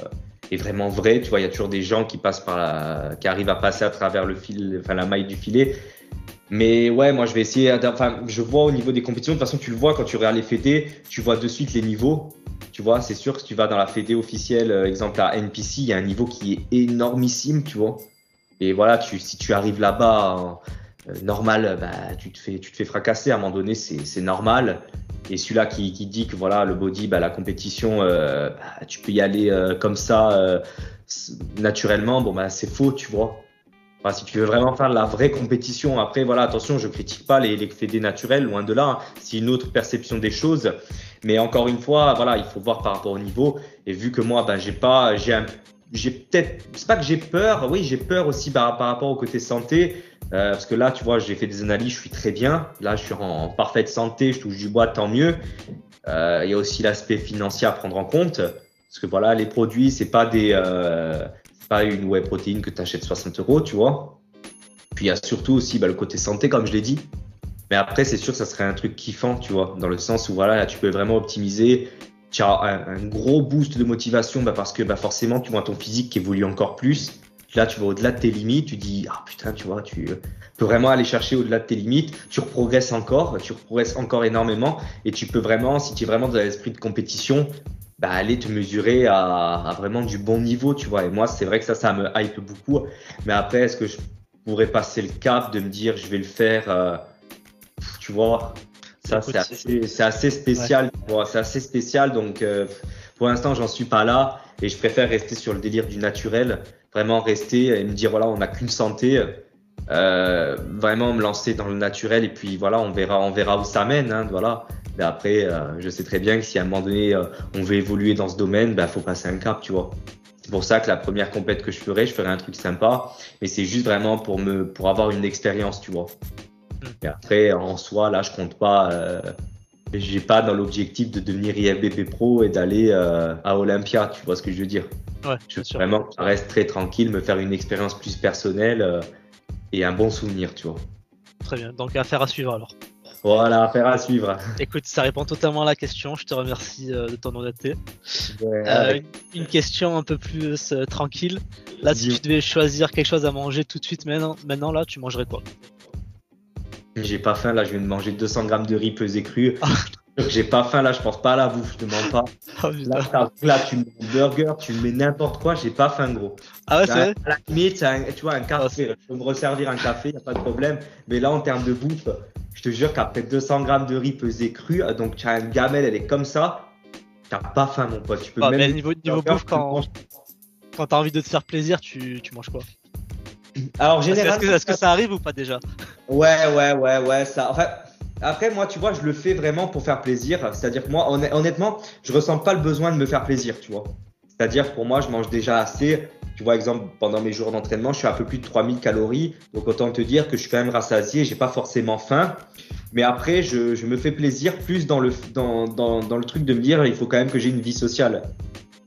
est vraiment vrai Tu vois, il y a toujours des gens qui passent par la, qui arrivent à passer à travers le fil, enfin la maille du filet. Mais ouais, moi je vais essayer. Enfin, je vois au niveau des compétitions. De toute façon, tu le vois quand tu regardes les fédés, tu vois de suite les niveaux. Tu vois, c'est sûr que si tu vas dans la fédé officielle, exemple à NPC, il y a un niveau qui est énormissime, tu vois. Et voilà, si tu arrives là-bas euh, normal, bah, tu, te fais, tu te fais fracasser à un moment donné, c'est normal. Et celui-là qui, dit que voilà, le body, bah, la compétition, euh, bah, tu peux y aller euh, comme ça naturellement, bon, bah, c'est faux, tu vois. Si tu veux vraiment faire la vraie compétition, après, voilà, attention, je critique pas les, les fédés naturels, loin de là. Hein. c'est une autre perception des choses. Mais encore une fois, voilà, il faut voir par rapport au niveau. Et vu que moi, ben, j'ai pas, j'ai un, j'ai peut-être, c'est pas que j'ai peur, oui, j'ai peur aussi par, par rapport au côté santé. Euh, parce que là, tu vois, j'ai fait des analyses, je suis très bien. Là, je suis en, parfaite santé, je touche du bois, tant mieux. Euh, il y a aussi l'aspect financier à prendre en compte. Parce que voilà, les produits, c'est pas des, euh, pas une whey protéine que tu achètes 60 euros, tu vois. Puis il y a surtout aussi bah, le côté santé, comme je l'ai dit. Mais après, c'est sûr ça serait un truc kiffant, tu vois, dans le sens où voilà, tu peux vraiment optimiser. Tu as un, gros boost de motivation bah, parce que bah, forcément, tu vois ton physique qui évolue encore plus Là, tu vas au-delà de tes limites, tu dis, ah putain, tu vois, tu peux vraiment aller chercher au-delà de tes limites, tu progresses encore, tu progresses encore énormément et tu peux vraiment, si tu es vraiment dans l'esprit de compétition, bah, aller te mesurer à, vraiment du bon niveau, tu vois. Et moi, c'est vrai que ça, ça me hype beaucoup. Mais après, est-ce que je pourrais passer le cap de me dire, je vais le faire, euh, tu vois, ça, c'est assez, assez, spécial. C'est assez spécial. Donc, euh, pour l'instant, j'en suis pas là et je préfère rester sur le délire du naturel vraiment rester et me dire voilà, on n'a qu'une santé. Euh, vraiment me lancer dans le naturel et puis voilà, on verra, on verra où ça mène. Hein, voilà. Mais après, euh, je sais très bien que si à un moment donné euh, on veut évoluer dans ce domaine, il bah, faut passer un cap, tu vois. C'est pour ça que la première compète que je ferai, je ferai un truc sympa, mais c'est juste vraiment pour me, pour avoir une expérience, tu vois. Et après, en soi, là, je compte pas. J'ai pas dans l'objectif de devenir IFBB Pro et d'aller à Olympia, tu vois ce que je veux dire. Ouais, je veux vraiment que ça reste très tranquille, me faire une expérience plus personnelle et un bon souvenir, tu vois. Très bien. Donc affaire à suivre alors. Voilà, affaire à suivre. Écoute, ça répond totalement à la question. Je te remercie euh, de ton honnêteté. Euh, une question un peu plus euh, tranquille. Là, si tu devais choisir quelque chose à manger tout de suite maintenant, maintenant là, tu mangerais quoi? J'ai pas faim. Là, je viens de manger 200 grammes de riz pesé cru. J'ai pas faim là, je pense pas à la bouffe, je te mens pas. [LAUGHS] Oh, là, tu me mets un burger, tu me mets n'importe quoi, j'ai pas faim gros. Ah ouais, c'est vrai À la limite, tu vois, un café, je peux me resservir un café, y a pas de problème. Mais là, en termes de bouffe, je te jure qu'après 200 grammes de riz pesé cru, euh, donc tu as une gamelle, elle est comme ça, t'as pas faim mon pote. Tu peux ah, même mais niveau, niveau bouffe, quand, quand t'as envie de te faire plaisir, tu, tu manges quoi? Alors généralement. Est-ce que, ça arrive ou pas déjà? Ouais, ouais, ouais, ouais. Ça, enfin, après, moi, tu vois, je le fais vraiment pour faire plaisir. C'est-à-dire que moi, honnêtement, je ressens pas le besoin de me faire plaisir, tu vois. C'est-à-dire, pour moi, je mange déjà assez. Tu vois, exemple, pendant mes jours d'entraînement, je suis à un peu plus de 3000 calories. Donc, autant te dire que je suis quand même rassasié, j'ai pas forcément faim. Mais après, je, me fais plaisir plus dans le, dans, dans, dans, le truc de me dire, il faut quand même que j'ai une vie sociale.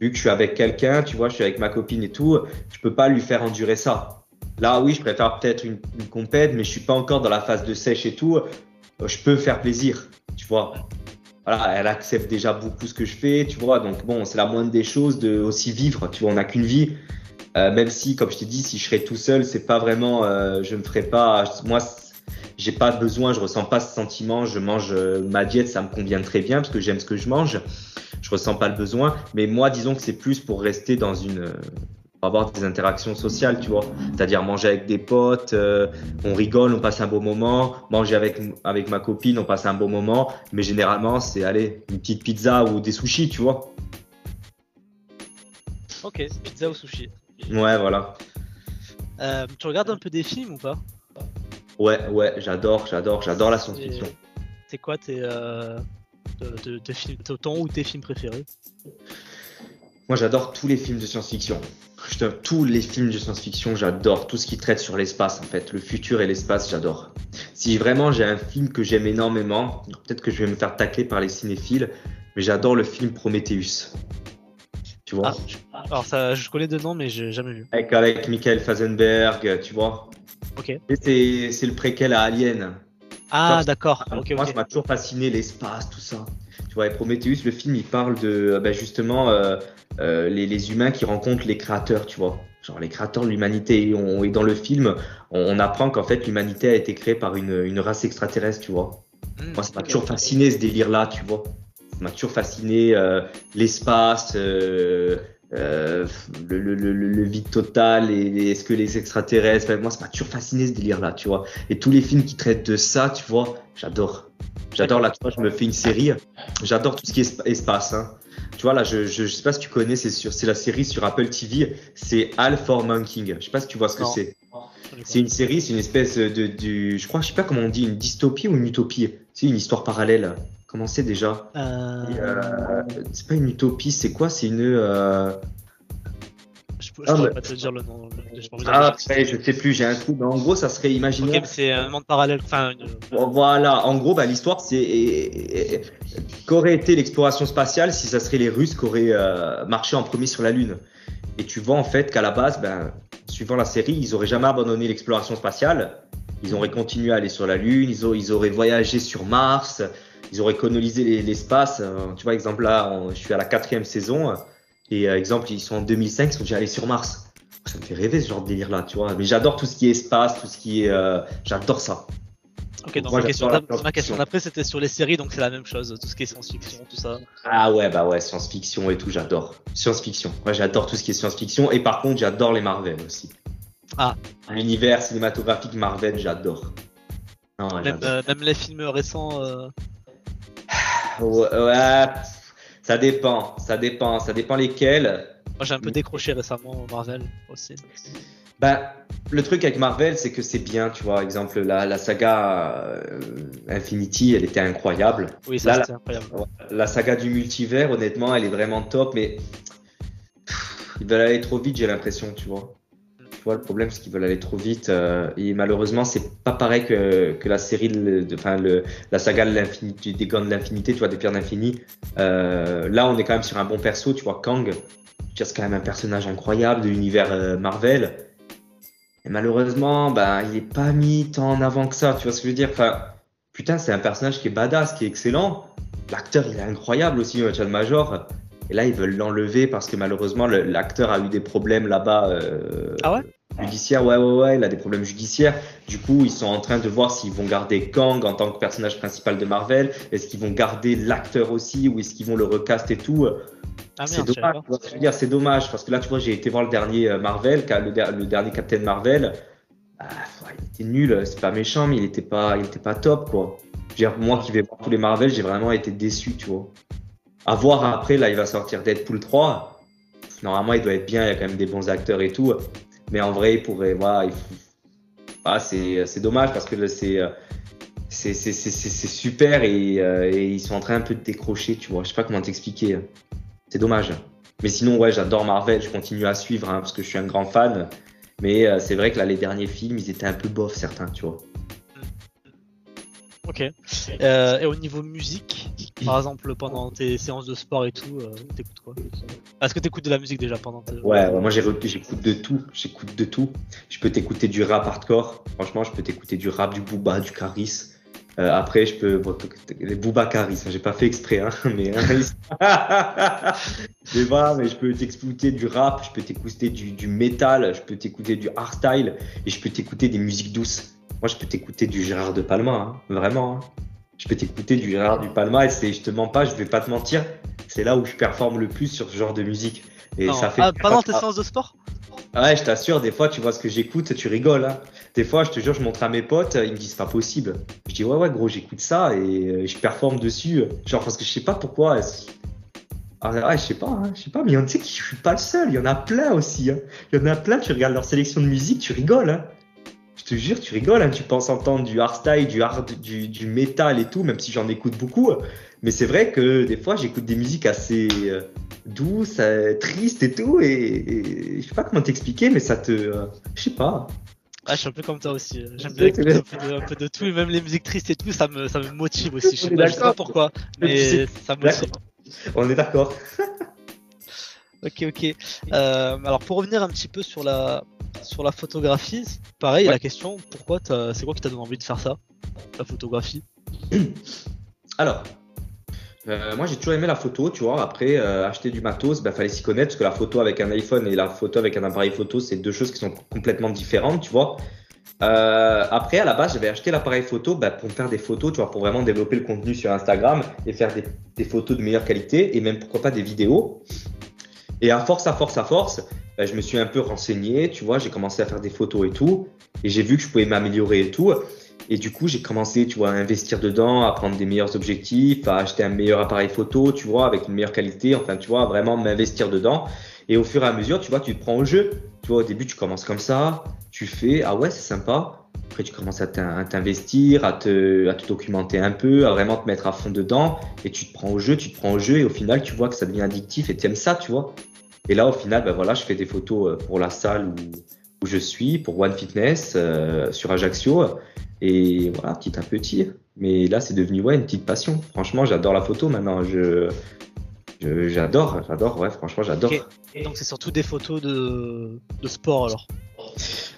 Vu que je suis avec quelqu'un, tu vois, je suis avec ma copine et tout, je peux pas lui faire endurer ça. Là, oui, je préfère peut-être une, une compète, mais je suis pas encore dans la phase de sèche et tout. Euh, je peux faire plaisir, tu vois. Voilà, elle accepte déjà beaucoup ce que je fais, tu vois. Donc bon, c'est la moindre des choses de aussi vivre. Tu vois, on n'a qu'une vie. Euh, même si, comme je t'ai dit, si je serais tout seul, c'est pas vraiment, euh, je ne ferais pas. Moi, j'ai pas besoin, je ressens pas ce sentiment. Je mange euh, ma diète, ça me convient très bien parce que j'aime ce que je mange. Je ressens pas le besoin. Mais moi, disons que c'est plus pour rester dans une avoir des interactions sociales, tu vois. C'est-à-dire manger avec des potes, euh, on rigole, on passe un beau moment. Manger avec, avec ma copine, on passe un beau moment. Mais généralement, c'est aller une petite pizza ou des sushis, tu vois. Ok, pizza ou sushi. Ouais, voilà. Euh, tu regardes un peu des films ou pas? Ouais, ouais, j'adore, j'adore, j'adore la science-fiction. C'est quoi tes, euh, de, de, ton ou tes films préférés? Moi, j'adore tous les films de science-fiction tous les films de science-fiction, j'adore. Tout ce qui traite sur l'espace, en fait. Le futur et l'espace, j'adore. Si vraiment j'ai un film que j'aime énormément, peut-être que je vais me faire tacler par les cinéphiles, mais j'adore le film Prometheus. Tu vois? Ah, Alors, ça, je connais deux noms, mais j'ai jamais vu. Avec, avec Michael Fazenberg, tu vois? Ok. C'est le préquel à Alien. Ah, d'accord. moi, ça m'a toujours fasciné, l'espace, tout ça. Tu vois, et Prometheus, le film, il parle de ben justement euh, euh, les, les, humains qui rencontrent les créateurs, tu vois. Genre les créateurs de l'humanité. Et, dans le film, on, apprend qu'en fait l'humanité a été créée par une, une race extraterrestre, tu vois. Hmm, Moi, ça m'a toujours fasciné ce délire-là, tu vois. Ça m'a toujours fasciné euh, l'espace, euh, euh, le, le, le, le, vide total et est-ce que les extraterrestres. Moi, ça m'a toujours fasciné ce délire-là, tu vois. Et tous les films qui traitent de ça, tu vois, j'adore. J'adore là, tu vois, je me fais une série. J'adore tout ce qui est espace. Hein. Tu vois, là, je, je, sais pas si tu connais, c'est sur, c'est la série sur Apple TV, c'est All for Monkey. Je sais pas si tu vois ce que c'est. C'est une série, c'est une espèce de, de, je crois, je sais pas comment on dit, une dystopie ou une utopie. C'est une histoire parallèle. Comment c'est déjà? Euh... euh c'est pas une utopie, c'est quoi? C'est une. Euh... Je, je ah, pourrais pas te dire le nom. Je ah, après, je sais plus, j'ai un trou. Mais en gros, ça serait imaginaire. Okay, c'est un monde parallèle. Enfin, Voilà, en gros, bah, l'histoire, c'est qu'aurait été l'exploration spatiale si ça serait les Russes qui auraient euh, marché en premier sur la Lune? Et tu vois en fait qu'à la base, ben, suivant la série, ils auraient jamais abandonné l'exploration spatiale. Ils auraient continué à aller sur la Lune, ils, ils auraient voyagé sur Mars, ils auraient colonisé l'espace. Euh, tu vois, exemple là, je suis à la quatrième saison. Et euh, exemple, ils sont en 2005, ils sont déjà allés sur Mars. Ça me fait rêver ce genre de délire là, tu vois. Mais j'adore tout ce qui est espace, tout ce qui est. Euh, j'adore ça. Ok, donc, ma, question ma question d'après c'était sur les séries, donc c'est la même chose, tout ce qui est science-fiction, tout ça. Ah ouais, bah ouais, science-fiction et tout, j'adore. Science-fiction. Moi j'adore tout ce qui est science-fiction et par contre j'adore les Marvel aussi. Ah. L'univers cinématographique Marvel, j'adore. même, euh, même, les films récents. Euh... ouais, ça dépend, ça dépend, ça dépend lesquels. Moi, j'ai un peu décroché récemment Marvel aussi. Bah, le truc avec Marvel, c'est que c'est bien, tu vois. Exemple, la, la saga euh, Infinity, elle était incroyable. Oui, ça, c'était incroyable. La saga du multivers, honnêtement, elle est vraiment top, mais ils veulent aller trop vite, j'ai l'impression, tu vois le problème, c'est qu'ils veulent aller trop vite. Euh, et malheureusement, c'est pas pareil que, que la série, enfin, la saga de des gants de l'infinité, tu vois, des pierres d'infini. Euh, là, on est quand même sur un bon perso, tu vois, Kang. C'est quand même un personnage incroyable de l'univers euh, Marvel. Et malheureusement, ben, il est pas mis tant en avant que ça. Tu vois ce que je veux dire? Enfin, putain, c'est un personnage qui est badass, qui est excellent. L'acteur, il est incroyable aussi, Chad Major. Et là, ils veulent l'enlever parce que malheureusement, l'acteur a eu des problèmes là-bas. Ah ouais? Judiciaire, ouais, ouais, ouais, il a des problèmes judiciaires. Du coup, ils sont en train de voir s'ils vont garder Kang en tant que personnage principal de Marvel. Est-ce qu'ils vont garder l'acteur aussi ou est-ce qu'ils vont le recast et tout? Ah, C'est dommage. C'est dommage parce que là, tu vois, j'ai été voir le dernier euh, Marvel, le, dernier Captain Marvel. Ah, il était nul. C'est pas méchant, mais il était pas, il était pas top, quoi. Je veux dire, moi qui vais voir tous les Marvel, j'ai vraiment été déçu, tu vois. À voir après, là, il va sortir Deadpool 3. Normalement, il doit être bien, il y a quand même des bons acteurs et tout. Mais en vrai, il pourrait, voilà, ah, c'est dommage parce que c'est super et, euh, et, ils sont en train un peu de décrocher, tu vois. Je sais pas comment t'expliquer. C'est dommage. Mais sinon, ouais, j'adore Marvel, je continue à suivre hein, parce que je suis un grand fan. Mais euh, c'est vrai que là, les derniers films, ils étaient un peu bof, certains, tu vois. Ok. Euh, et au niveau musique, par exemple, pendant tes séances de sport et tout, euh, t'écoutes quoi? Est-ce que t'écoutes de la musique déjà pendant tes... Ouais, moi j'écoute de tout. J'écoute de tout. Je peux t'écouter du rap hardcore. Franchement, je peux t'écouter du rap, du booba, du caris. Euh, après, je peux. les booba caris, j'ai pas fait exprès, hein, [LAUGHS] mais. [LAUGHS] mais voilà, mais je peux t'écouter du rap, je peux t'écouter du, du métal, je peux t'écouter du hardstyle et je peux t'écouter des musiques douces. Moi, je peux t'écouter du Gérard de Palma, hein, vraiment. Hein. Je peux t'écouter du Gérard de Palma et c'est, je te mens pas, je vais pas te mentir, c'est là où je performe le plus sur ce genre de musique. Et ça fait. Ah, pendant tes séances de sport? Ouais, je t'assure, des fois, tu vois ce que j'écoute, tu rigoles. Hein. Des fois, je te jure, je montre à mes potes, ils me disent pas possible. Je dis ouais, ouais, gros, j'écoute ça et euh, je performe dessus. Genre, parce que je sais pas pourquoi. Ah, ouais, je sais pas, hein, je sais pas, mais tu sais que je suis pas le seul, il y en a plein aussi. Hein. Il y en a plein, tu regardes leur sélection de musique, tu rigoles. Hein je te jure, tu rigoles, hein, tu penses entendre du hardstyle, du hard, du, du métal et tout, même si j'en écoute beaucoup. Mais c'est vrai que des fois, j'écoute des musiques assez euh, douces, euh, tristes et tout, et, je sais pas comment t'expliquer, mais ça te, euh, je sais pas. Ah, je suis un peu comme toi aussi. J'aime bien écouter un peu, de, tout, et même les musiques tristes et tout, ça me, ça me motive aussi. Je sais, pas, sais pas pourquoi, mais ça me motive. On est d'accord. [LAUGHS] ok, ok. alors pour revenir un petit peu sur la, sur la photographie, pareil, la question, pourquoi c'est quoi qui t'a donné envie de faire ça, la photographie [CLEARS THROAT] Alors, euh, moi j'ai toujours aimé la photo, tu vois. Après, euh, acheter du matos, il bah, fallait s'y connaître parce que la photo avec un iPhone et la photo avec un appareil photo, c'est deux choses qui sont complètement différentes, tu vois. Euh, après, à la base, j'avais acheté l'appareil photo bah, pour faire des photos, tu vois, pour vraiment développer le contenu sur Instagram et faire des, des, photos de meilleure qualité et même pourquoi pas des vidéos. Et à force, à force, à force, bah, je me suis un peu renseigné, tu vois, j'ai commencé à faire des photos et tout, et j'ai vu que je pouvais m'améliorer et tout. Et du coup, j'ai commencé, tu vois, à investir dedans, à prendre des meilleurs objectifs, à acheter un meilleur appareil photo, tu vois, avec une meilleure qualité, enfin, tu vois, vraiment m'investir dedans. Et au fur et à mesure, tu vois, tu te prends au jeu. Tu vois, au début, tu commences comme ça, tu fais, ah ouais, c'est sympa. Après, tu commences à t'investir, à te, à te documenter un peu, à vraiment te mettre à fond dedans. Et tu te prends au jeu, tu te prends au jeu. Et au final, tu vois que ça devient addictif et tu aimes ça, tu vois. Et là, au final, ben voilà, je fais des photos euh, pour la salle où, où je suis, pour One Fitness, euh, sur Ajaccio. Et voilà, petit à petit. Mais là, c'est devenu ouais, une petite passion. Franchement, j'adore la photo maintenant. Je, j'adore, j'adore, ouais, franchement, j'adore. Et donc, c'est surtout des photos de, de sport alors?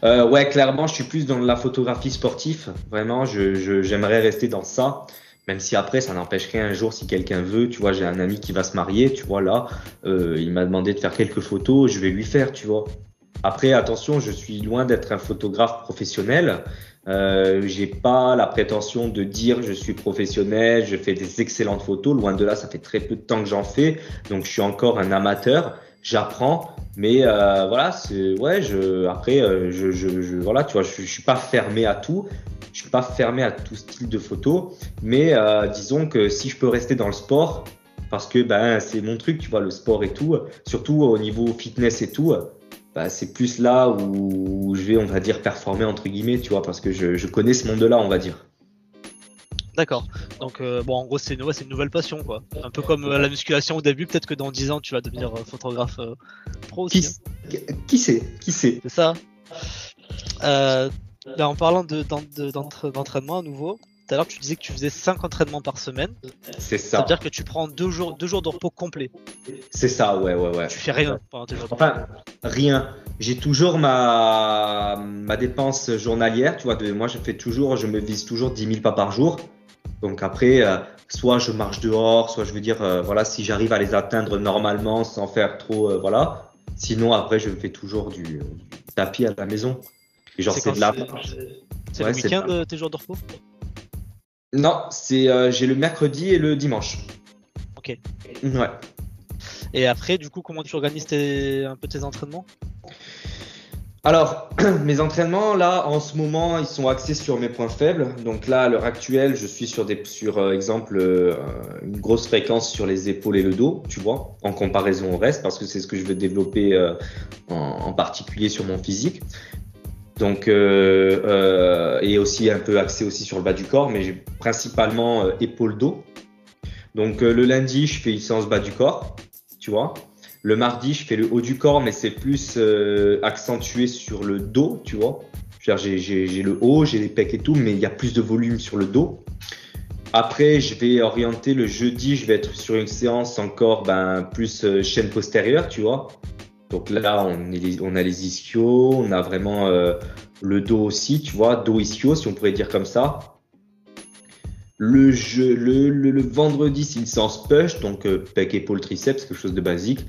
Euh, Ouais, clairement, je suis plus dans la photographie sportive. Vraiment, je, j'aimerais rester dans ça. Même si après, ça n'empêcherait un jour, si quelqu'un veut, tu vois, j'ai un ami qui va se marier, tu vois, là, euh, il m'a demandé de faire quelques photos, je vais lui faire, tu vois. Après, attention, je suis loin d'être un photographe professionnel. Euh, j'ai pas la prétention de dire je suis professionnel, je fais des excellentes photos. Loin de là, ça fait très peu de temps que j'en fais, donc je suis encore un amateur. J'apprends, mais euh, voilà, c'est ouais. Je après, euh, je, je, je suis pas fermé à tout je suis pas fermé à tout style de photo, mais euh, disons que si je peux rester dans le sport, parce que ben c'est mon truc, tu vois, le sport et tout, surtout au niveau fitness et tout, ben, c'est plus là où je vais, on va dire, performer entre guillemets, tu vois, parce que je, connais ce monde-là, on va dire. D'accord. Donc euh, bon, en gros, c'est une, une, nouvelle passion, quoi. Un peu comme euh, la musculation au début. Peut-être que dans 10 ans, tu vas devenir photographe pro aussi. Qui, hein. qui sait? Qui sait? C'est ça. Là, en parlant d'entraînement à nouveau, tout à l'heure tu disais que tu faisais 5 entraînements par semaine. C'est ça. C'est-à-dire que tu prends 2 jours, deux jours de repos complet. C'est ça, ouais, ouais, ouais. Tu fais rien pendant tes jours Enfin, rien. j'ai toujours ma, ma dépense journalière. Tu vois, de, moi, je fais toujours, je me vise toujours 10 000 pas par jour. Donc après, euh, soit je marche dehors, soit je veux dire, euh, voilà, si j'arrive à les atteindre normalement sans faire trop, euh, voilà. Sinon, après, je fais toujours du, du tapis à la maison. Genre, c'est de la. C'est le week-end tes jours de repos Non, c'est j'ai le mercredi et le dimanche. Ok. Ouais. Et après, du coup, comment tu organises tes, un peu tes entraînements? Alors, [CLEARS THROAT] mes entraînements, là, en ce moment, ils sont axés sur mes points faibles. Donc là, à l'heure actuelle, je suis sur, des, sur euh, exemple, euh, une grosse fréquence sur les épaules et le dos, tu vois, en comparaison au reste, parce que c'est ce que je veux développer euh, en, particulier sur mon physique. Donc, et aussi un peu axé aussi sur le bas du corps, mais principalement épaules-dos. Donc, le lundi, je fais une séance bas du corps, tu vois. Le mardi, je fais le haut du corps, mais c'est plus euh, accentué sur le dos, tu vois. J'ai le haut, j'ai les pecs et tout, mais il y a plus de volume sur le dos. Après, je vais orienter le jeudi, je vais être sur une séance encore ben, plus euh, chaîne postérieure, tu vois. Donc là, on, est, on a les ischios, on a vraiment euh, le dos aussi, tu vois, dos ischio, si on pourrait dire comme ça. Le, jeu, le, le, vendredi, c'est une séance push, donc euh, pec, épaule, triceps, quelque chose de basique.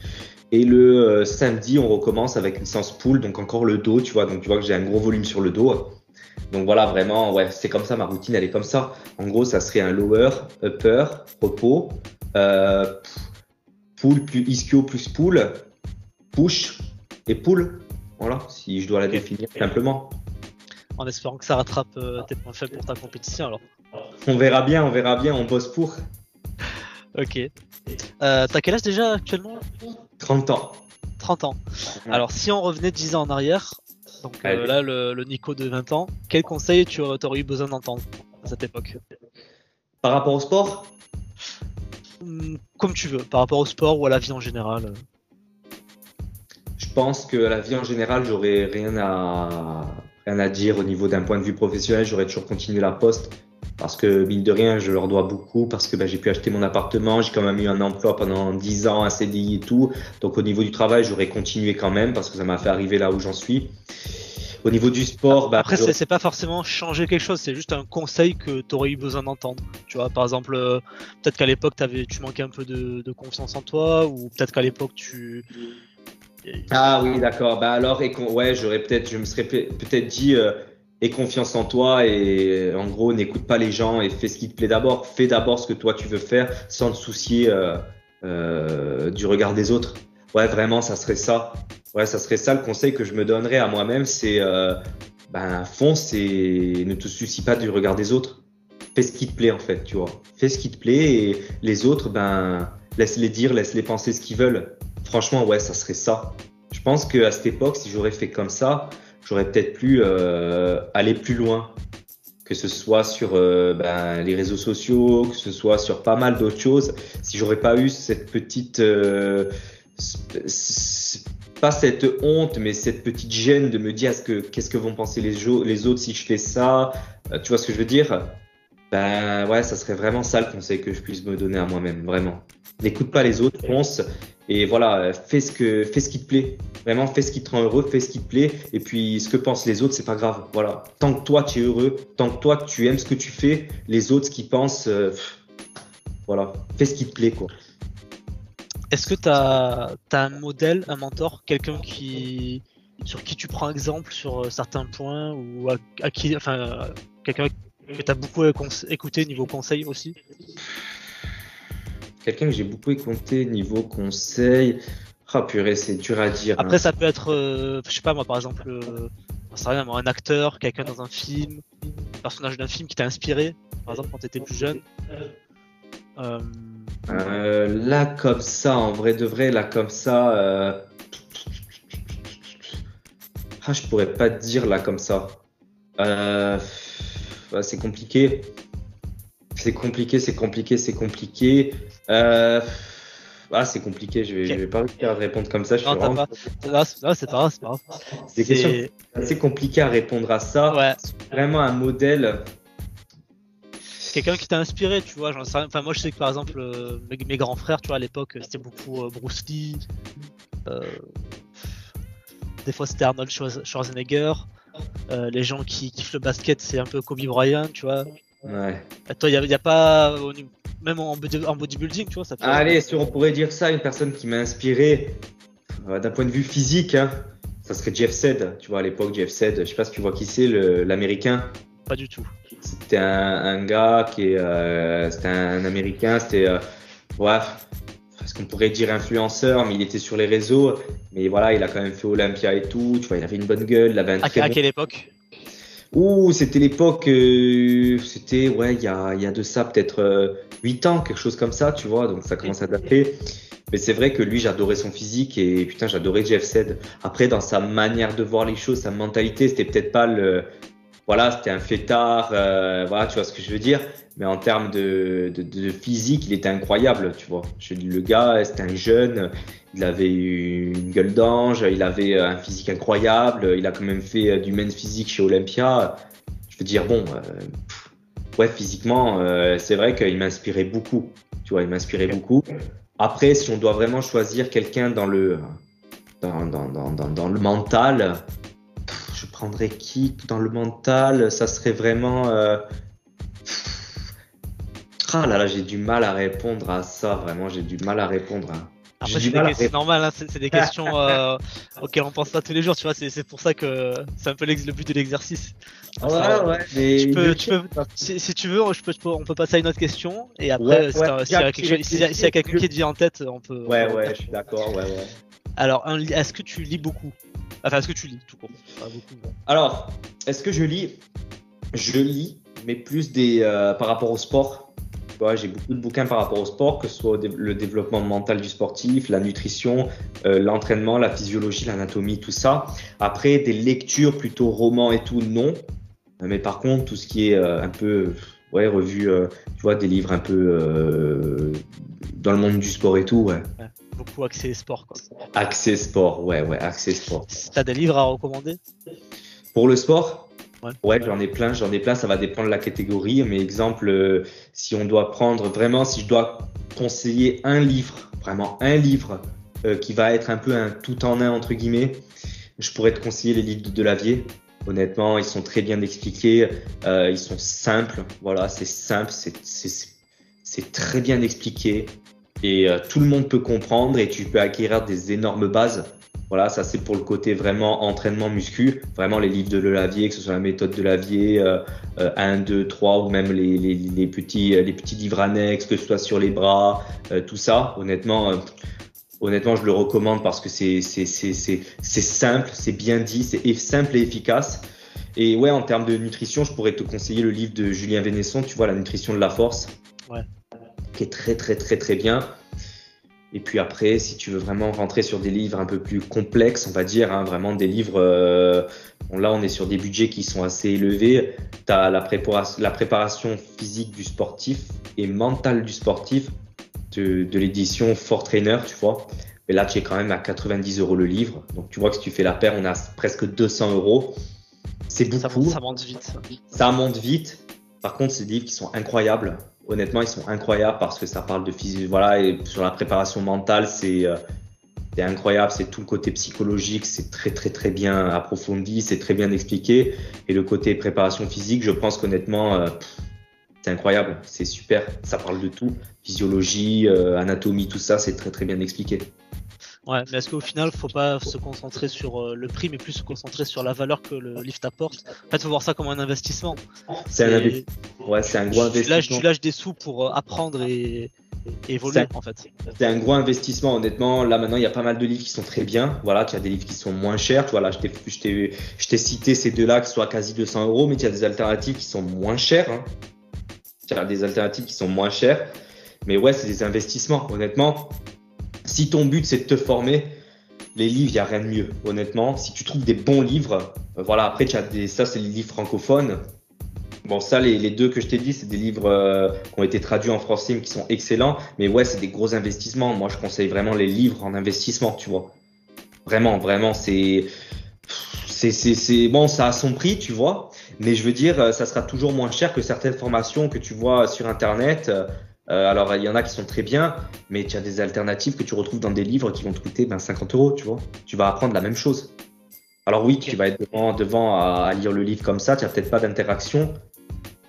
Et le euh, samedi, on recommence avec une séance pull, donc encore le dos, tu vois. Donc tu vois que j'ai un gros volume sur le dos. Donc voilà, vraiment, ouais, c'est comme ça, ma routine, elle est comme ça. En gros, ça serait un lower, upper, repos, euh, pull plus ischio plus pull, push et pull. Voilà, si je dois la définir simplement. En espérant que ça rattrape euh, tes points faibles pour ta compétition alors. On verra bien, on verra bien, on bosse pour. [LAUGHS] Ok. Euh, T'as quel âge déjà actuellement? 30 ans. 30 ans. Alors si on revenait 10 ans en arrière, donc euh, là le, Nico de 20 ans, quel conseil tu aurais eu besoin d'entendre à cette époque? Par rapport au sport? Hmm, Comme tu veux, par rapport au sport ou à la vie en général. Je pense que la vie en général, j'aurais rien à rien à dire au niveau d'un point de vue professionnel. J'aurais toujours continué la poste parce que mine de rien, je leur dois beaucoup parce que bah, j'ai pu acheter mon appartement, j'ai quand même eu un emploi pendant 10 ans, un CDI et tout. Donc au niveau du travail, j'aurais continué quand même parce que ça m'a fait arriver là où j'en suis. Au niveau du sport, bah, après c'est pas forcément changer quelque chose, c'est juste un conseil que tu aurais eu besoin d'entendre. Tu vois, par exemple, euh, peut-être qu'à l'époque tu manquais un peu de, de, confiance en toi, ou peut-être qu'à l'époque tu ah oui, d'accord. Bah alors, et ouais, j'aurais peut-être, je me serais peut-être dit, euh, aie confiance en toi et en gros, n'écoute pas les gens et fais ce qui te plaît d'abord. Fais d'abord ce que toi tu veux faire sans te soucier euh, euh, du regard des autres. Ouais, vraiment, ça serait ça. Ouais, ça serait ça le conseil que je me donnerais à moi-même, c'est euh, ben fonce et ne te soucie pas du regard des autres. Fais ce qui te plaît en fait, tu vois. Fais ce qui te plaît et les autres, ben laisse-les dire, laisse-les penser ce qu'ils veulent. Franchement, ouais, ça serait ça. Je pense qu'à cette époque, si j'aurais fait comme ça, j'aurais peut-être pu euh, aller plus loin, que ce soit sur euh, ben, les réseaux sociaux, que ce soit sur pas mal d'autres choses. Si j'aurais pas eu cette petite, euh, pas cette honte, mais cette petite gêne de me dire ce que qu'est-ce que vont penser les autres si je fais ça, tu vois ce que je veux dire? Ben ouais, ça serait vraiment ça le conseil que je puisse me donner à moi-même, vraiment. N'écoute pas les autres, pense et voilà, fais ce que fais ce qui te plaît. Vraiment, fais ce qui te rend heureux, fais ce qui te plaît. Et puis, ce que pensent les autres, c'est pas grave. Voilà. Tant que toi, tu es heureux, tant que toi, tu aimes ce que tu fais, les autres, ce qu'ils pensent, euh, voilà. Fais ce qui te plaît, quoi. Est-ce que tu as, un modèle, un mentor, quelqu'un qui sur qui tu prends exemple sur euh, certains points ou à, qui, enfin, quelqu'un que tu as beaucoup écouté niveau conseil aussi Quelqu'un que j'ai beaucoup écouté niveau conseil. Ah purée, c'est dur à dire. Après, hein. ça peut être, euh, je sais pas moi, par exemple, euh, rien, un acteur, quelqu'un dans un film, un personnage d'un film qui t'a inspiré, par exemple quand t'étais plus jeune. Euh... euh là, comme ça, en vrai de vrai, là, comme ça. Ah, je pourrais pas te dire là, comme ça. C'est compliqué. C'est compliqué, c'est compliqué, c'est compliqué. Euh... Ah, c'est compliqué, je vais, je vais pas réussir à répondre comme ça. Je non, suis vraiment... pas... c'est pas, pas grave, c'est pas grave. C'est assez compliqué à répondre à ça. Ouais. Vraiment un modèle. Quelqu'un qui t'a inspiré, tu vois. Enfin, moi, je sais que par exemple, euh, mes, grands frères, tu vois, à l'époque, c'était beaucoup euh, Bruce Lee. Euh... des fois c'était Arnold Schwarzenegger. Euh, les gens qui kiffent le basket, c'est un peu Kobe Bryant, tu vois. Ouais. Toi, il n'y a, pas, même en, bodybuilding, tu vois, ça Allez, si on pourrait dire ça, une personne qui m'a inspiré euh, d'un point de vue physique, hein, ça serait Jeff Sed. Tu vois, à l'époque, Jeff Sed, je sais pas si tu vois qui c'est, l'américain. Pas du tout. C'était un, gars qui est, euh, c'était un, américain, c'était, ouais, qu'on pourrait dire influenceur, mais il était sur les réseaux. Mais voilà, il a quand même fait Olympia et tout. Tu vois, il avait une bonne gueule, il avait un à, à quelle époque? Ouh, c'était l'époque, euh, c'était, ouais, il y a, y a de ça peut-être 8 ans, quelque chose comme ça, tu vois, donc ça commence à dater. Mais c'est vrai que lui, j'adorais son physique et putain, j'adorais Jeff Sed. Après, dans sa manière de voir les choses, sa mentalité, c'était peut-être pas le, voilà, c'était un fêtard, euh, voilà, tu vois ce que je veux dire. Mais en termes de, de, physique, il était incroyable, tu vois. Je le gars, c'était un jeune, il avait une gueule d'ange, il avait un physique incroyable, il a quand même fait du men's physique chez Olympia. Je veux dire, bon, euh, ouais, physiquement, euh, c'est vrai qu'il m'inspirait beaucoup, tu vois, il m'inspirait beaucoup. Après, si on doit vraiment choisir quelqu'un dans le, dans, dans, dans, dans, le mental, prendrais qui dans le mental Ça serait vraiment. Euh... Ah là là, j'ai du mal à répondre à ça, vraiment, j'ai du mal à répondre. À... c'est normal, hein, c'est des questions [LAUGHS] euh, auxquelles on pense pas tous les jours, tu vois, c'est pour ça que c'est un peu le but de l'exercice. Ouais, ouais, mais tu peux, tu peux, si, tu veux, je peux, on peut passer à une autre question, et après, s'il y a, quelqu'un qui te vient en tête, on peut. Ouais, ouais, je suis d'accord, ouais, ouais. Alors, est-ce que tu lis beaucoup Enfin, est-ce que tu lis tout court Alors, est-ce que je lis Je lis, mais plus des euh, par rapport au sport. j'ai beaucoup de bouquins par rapport au sport, que ce soit le développement mental du sportif, la nutrition, euh, l'entraînement, la physiologie, l'anatomie, tout ça. Après, des lectures plutôt romans et tout, non. Mais par contre, tout ce qui est euh, un peu ouais, revue, tu vois, des livres un peu dans le monde du sport et tout, ouais beaucoup accès sport. Quoi. Accès sport, ouais, ouais, accès sport. T'as des livres à recommander? Pour le sport? Ouais, j'en ai plein, j'en ai plein, ça va dépendre de la catégorie. Mais exemple, euh, si on doit prendre vraiment, si je dois conseiller un livre, vraiment un livre euh, qui va être un peu un tout en un entre guillemets, je pourrais te conseiller les livres de Delavier. Honnêtement, ils sont très bien expliqués, euh, ils sont simples, voilà, c'est simple, c'est très bien expliqué et euh, tout le monde peut comprendre et tu peux acquérir des énormes bases. Voilà, ça c'est pour le côté vraiment entraînement muscu, vraiment les livres de Lavier, que ce soit la méthode de Lavier, euh, 1, 2, 3 ou même les, les, les, petits, les petits livres annexes, que ce soit sur les bras, euh, tout ça. Honnêtement, euh, honnêtement, je le recommande parce que c'est simple, c'est bien dit, c'est simple et efficace. Et ouais, en termes de nutrition, je pourrais te conseiller le livre de Julien Vénesson, tu vois, La nutrition de la force. Ouais qui est très très très très bien. Et puis après, si tu veux vraiment rentrer sur des livres un peu plus complexes, on va dire, hein, vraiment des livres, euh, là on est sur des budgets qui sont assez élevés. Tu as la, préparation, la préparation physique du sportif et mentale du sportif de, de l'édition Fort Trainer, tu vois. Mais là, tu es quand même à 90 euros le livre. Donc tu vois que si tu fais la paire, on a presque 200 euros. C'est beaucoup. Ça, ça monte vite. Ça monte vite. Par contre, c'est des livres qui sont incroyables honnêtement, ils sont incroyables parce que ça parle de physique. Voilà, et sur la préparation mentale, euh, c'est incroyable. C'est tout le côté psychologique, c'est très, très, très bien approfondi, c'est très bien expliqué. Et le côté préparation physique, je pense qu'honnêtement, euh, c'est incroyable, c'est super. Ça parle de tout physiologie, euh, anatomie, tout ça, c'est très, très bien expliqué. Ouais, mais est-ce qu'au final, faut pas se concentrer sur euh, le prix, mais plus se concentrer sur la valeur que le lift apporte? En fait, faut voir ça comme un investissement. C'est un investissement. Ouais, c'est un gros investissement. Tu lâches, des sous pour euh, apprendre et, évoluer, en fait. C'est un gros investissement, honnêtement. Là, maintenant, il y a pas mal de livres qui sont très bien. Voilà, tu as des livres qui sont moins chers. Tu vois, là, je t'ai cité ces deux-là qui sont à quasi 200 euros, mais tu as des alternatives qui sont moins chères. Hein. Tu as des alternatives qui sont moins chères. Mais ouais, c'est des investissements. Honnêtement, si ton but c'est de te former, les livres, il n'y a rien de mieux, honnêtement. Si tu trouves des bons livres, euh, voilà, après, as des, ça, c'est les livres francophones. Bon, ça, les, deux que je t'ai dit, c'est des livres euh, qui ont été traduits en français, qui sont excellents. Mais ouais, c'est des gros investissements. Moi, je conseille vraiment les livres en investissement, tu vois. Vraiment, vraiment, c'est. C'est bon, ça a son prix, tu vois. Mais je veux dire, euh, ça sera toujours moins cher que certaines formations que tu vois sur Internet. Euh, alors, il y en a qui sont très bien, mais tu as des alternatives que tu retrouves dans des livres qui vont te coûter ben, 50 euros, tu vois. Tu vas apprendre la même chose. Alors oui, tu vas être devant, devant à, lire le livre comme ça, tu n'as peut-être pas d'interaction,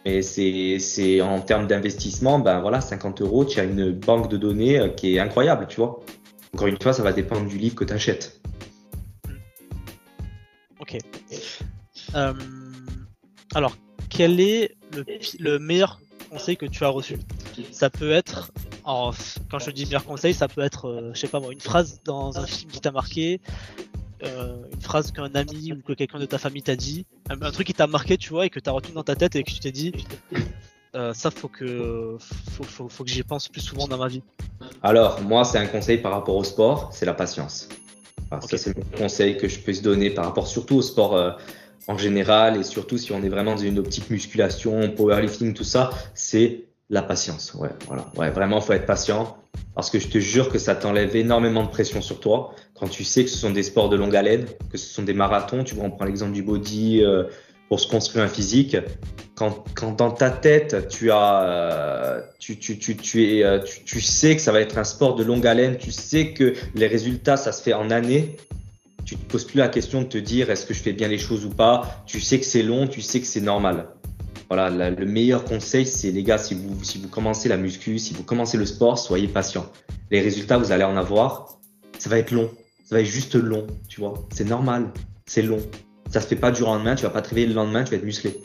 mais c'est en termes d'investissement, ben voilà, 50 euros, tu as une banque de données euh, qui est incroyable, tu vois. Encore une fois, ça va dépendre du livre que tu achètes. Ok. Euh, alors, quel est le, meilleur conseil que tu as reçu? Ça peut être, quand je dis meilleur conseil, ça peut être, euh, je sais pas moi, une phrase dans un film qui t'a marqué, euh, une phrase qu'un ami ou que quelqu'un de ta famille t'a dit, un, truc qui t'a marqué, tu vois, et que t'as retenu dans ta tête et que tu t'es dit, euh, ça faut que faut, faut, que j'y pense plus souvent dans ma vie. Alors moi c'est un conseil par rapport au sport, c'est la patience. Ça c'est le conseil que je peux se donner par rapport surtout au sport euh, en général et surtout si on est vraiment dans une optique musculation, powerlifting, tout ça, c'est la patience. Ouais, voilà. Ouais, vraiment faut être patient parce que je te jure que ça t'enlève énormément de pression sur toi quand tu sais que ce sont des sports de longue haleine, que ce sont des marathons. Tu vois, on prend l'exemple du body euh, pour se construire un physique. Quand, quand dans ta tête, tu as, euh, tu, tu, tu, tu, es, euh, tu, tu, sais que ça va être un sport de longue haleine, tu sais que les résultats, ça se fait en années. Tu te poses plus la question de te dire est-ce que je fais bien les choses ou pas? Tu sais que c'est long, tu sais que c'est normal. Voilà, le meilleur conseil, c'est les gars, si vous, si vous commencez la muscu, si vous commencez le sport, soyez patient. Les résultats, vous allez en avoir. Ça va être long. Ça va être juste long, tu vois. C'est normal. C'est long. Ça se fait pas du lendemain. Tu vas pas te réveiller le lendemain, tu vas être musclé.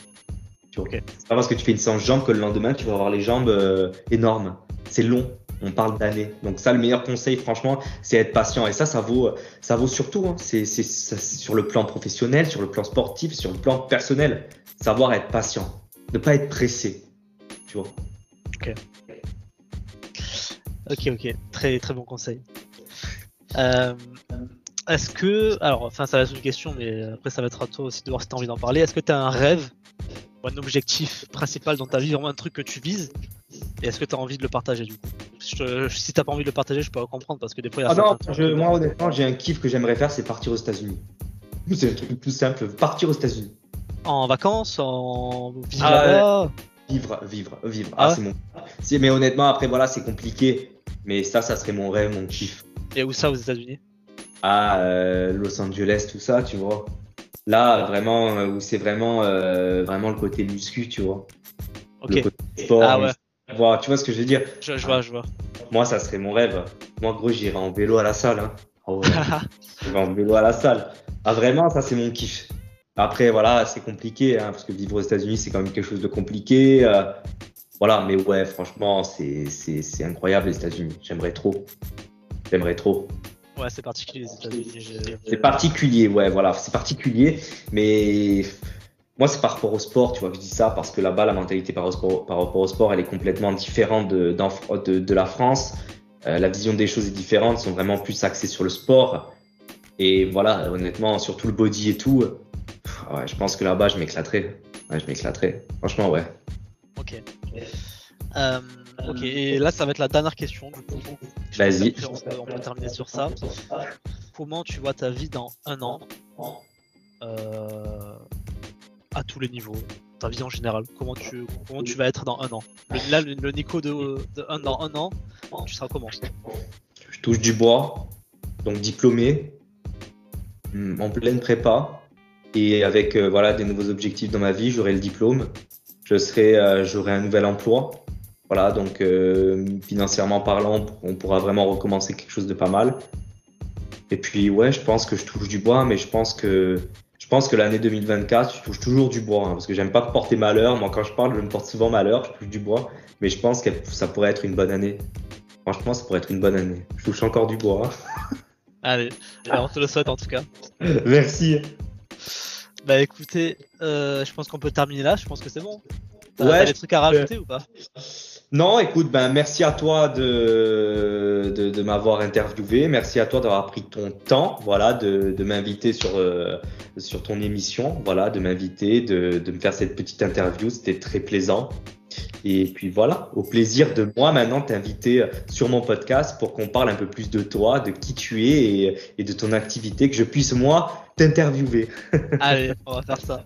Tu vois. C'est pas parce que tu fais une séance jambes que le lendemain, tu vas avoir les jambes euh, énormes. C'est long. On parle d'années. Donc ça, le meilleur conseil, franchement, c'est être patient. Et ça, ça vaut, ça vaut surtout. Hein. C'est sur le plan professionnel, sur le plan sportif, sur le plan personnel. Savoir être patient ne pas être pressé. Tu vois. Ok. Ok, ok. Très, très bon conseil. Euh, est-ce que. Alors, enfin, ça va être une question, mais après, ça va être à toi aussi de voir si tu as envie d'en parler. Est-ce que tu as un rêve ou un objectif principal dans ta vie, vraiment un truc que tu vises Et est-ce que tu as envie de le partager du coup? Je, Si t'as pas envie de le partager, je peux comprendre parce que des fois, il y a. Ah non, moi honnêtement, j'ai un kiff que j'aimerais faire, c'est partir aux États-Unis. C'est le truc le plus simple, partir aux États-Unis. En vacances En vivre ah, Vivre, vivre, vivre. Ah, ah c'est mon. Mais honnêtement, après, voilà, c'est compliqué. Mais ça, ça serait mon rêve, mon kiff. Et où ça, aux États-Unis? Ah, euh, Los Angeles, tout ça, tu vois. Là, vraiment, euh, où c'est vraiment, euh, vraiment le côté muscu, tu vois. Ok. sport, ah ouais. tu vois ce que je veux dire? Je, vois, je vois. Moi, ça serait mon rêve. Moi, gros, j'irai en vélo à la salle. Hein. Oh, j'irai [LAUGHS] en vélo à la salle. Ah, vraiment, ça, c'est mon kiff. Après, voilà, c'est compliqué, hein, parce que vivre aux États-Unis, c'est quand même quelque chose de compliqué. Euh, voilà, mais ouais, franchement, c'est incroyable les États-Unis. J'aimerais trop. J'aimerais trop. Ouais, c'est particulier les États-Unis. C'est particulier, ouais, voilà, c'est particulier, mais moi, c'est par rapport au sport, tu vois, je dis ça parce que là-bas, la mentalité par, rapport au sport, elle est complètement différente de, de, de la France. Euh, la vision des choses est différente, ils sont vraiment plus axés sur le sport. Et voilà, honnêtement, surtout le body et tout, ouais, je pense que là-bas, je m'éclaterais. Ouais, je m'éclaterais. Franchement, ouais. Ok. Euh, ok, et là, ça va être la dernière question. Vas-y. On, peut terminer sur ça. Comment tu vois ta vie dans un an euh, à tous les niveaux Ta vie en général? Comment tu, comment tu vas être dans un an? Le, Là, le, Nico de, de un, dans un an, tu seras comment? Je touche du bois, donc diplômé, en pleine prépa. Et avec euh, voilà des nouveaux objectifs dans ma vie, j'aurai le diplôme, je serai, euh, j'aurai un nouvel emploi. Voilà, donc euh, financièrement parlant, on pourra vraiment recommencer quelque chose de pas mal. Et puis ouais, je pense que je touche du bois, mais je pense que je pense que l'année 2024, je touche toujours du bois, hein, parce que j'aime pas porter malheur. Moi, quand je parle, je me porte souvent malheur, je touche du bois, mais je pense que ça pourrait être une bonne année. Franchement, ça pourrait être une bonne année. Je touche encore du bois. Allez, on te le souhaite en tout cas. [LAUGHS] Merci. Bah écoutez, euh, je pense qu'on peut terminer là, je pense que c'est bon. T'as des trucs à rajouter ou pas? Non, écoute, ben merci à toi de, de, m'avoir interviewé, merci à toi d'avoir pris ton temps, voilà, de, de m'inviter sur, euh, sur ton émission, voilà, de m'inviter, de, de me faire cette petite interview, c'était très plaisant. Et puis voilà, au plaisir de moi maintenant t'inviter sur mon podcast pour qu'on parle un peu plus de toi, de qui tu es et, et de ton activité, que je puisse moi t'interviewer. Allez, on va faire ça.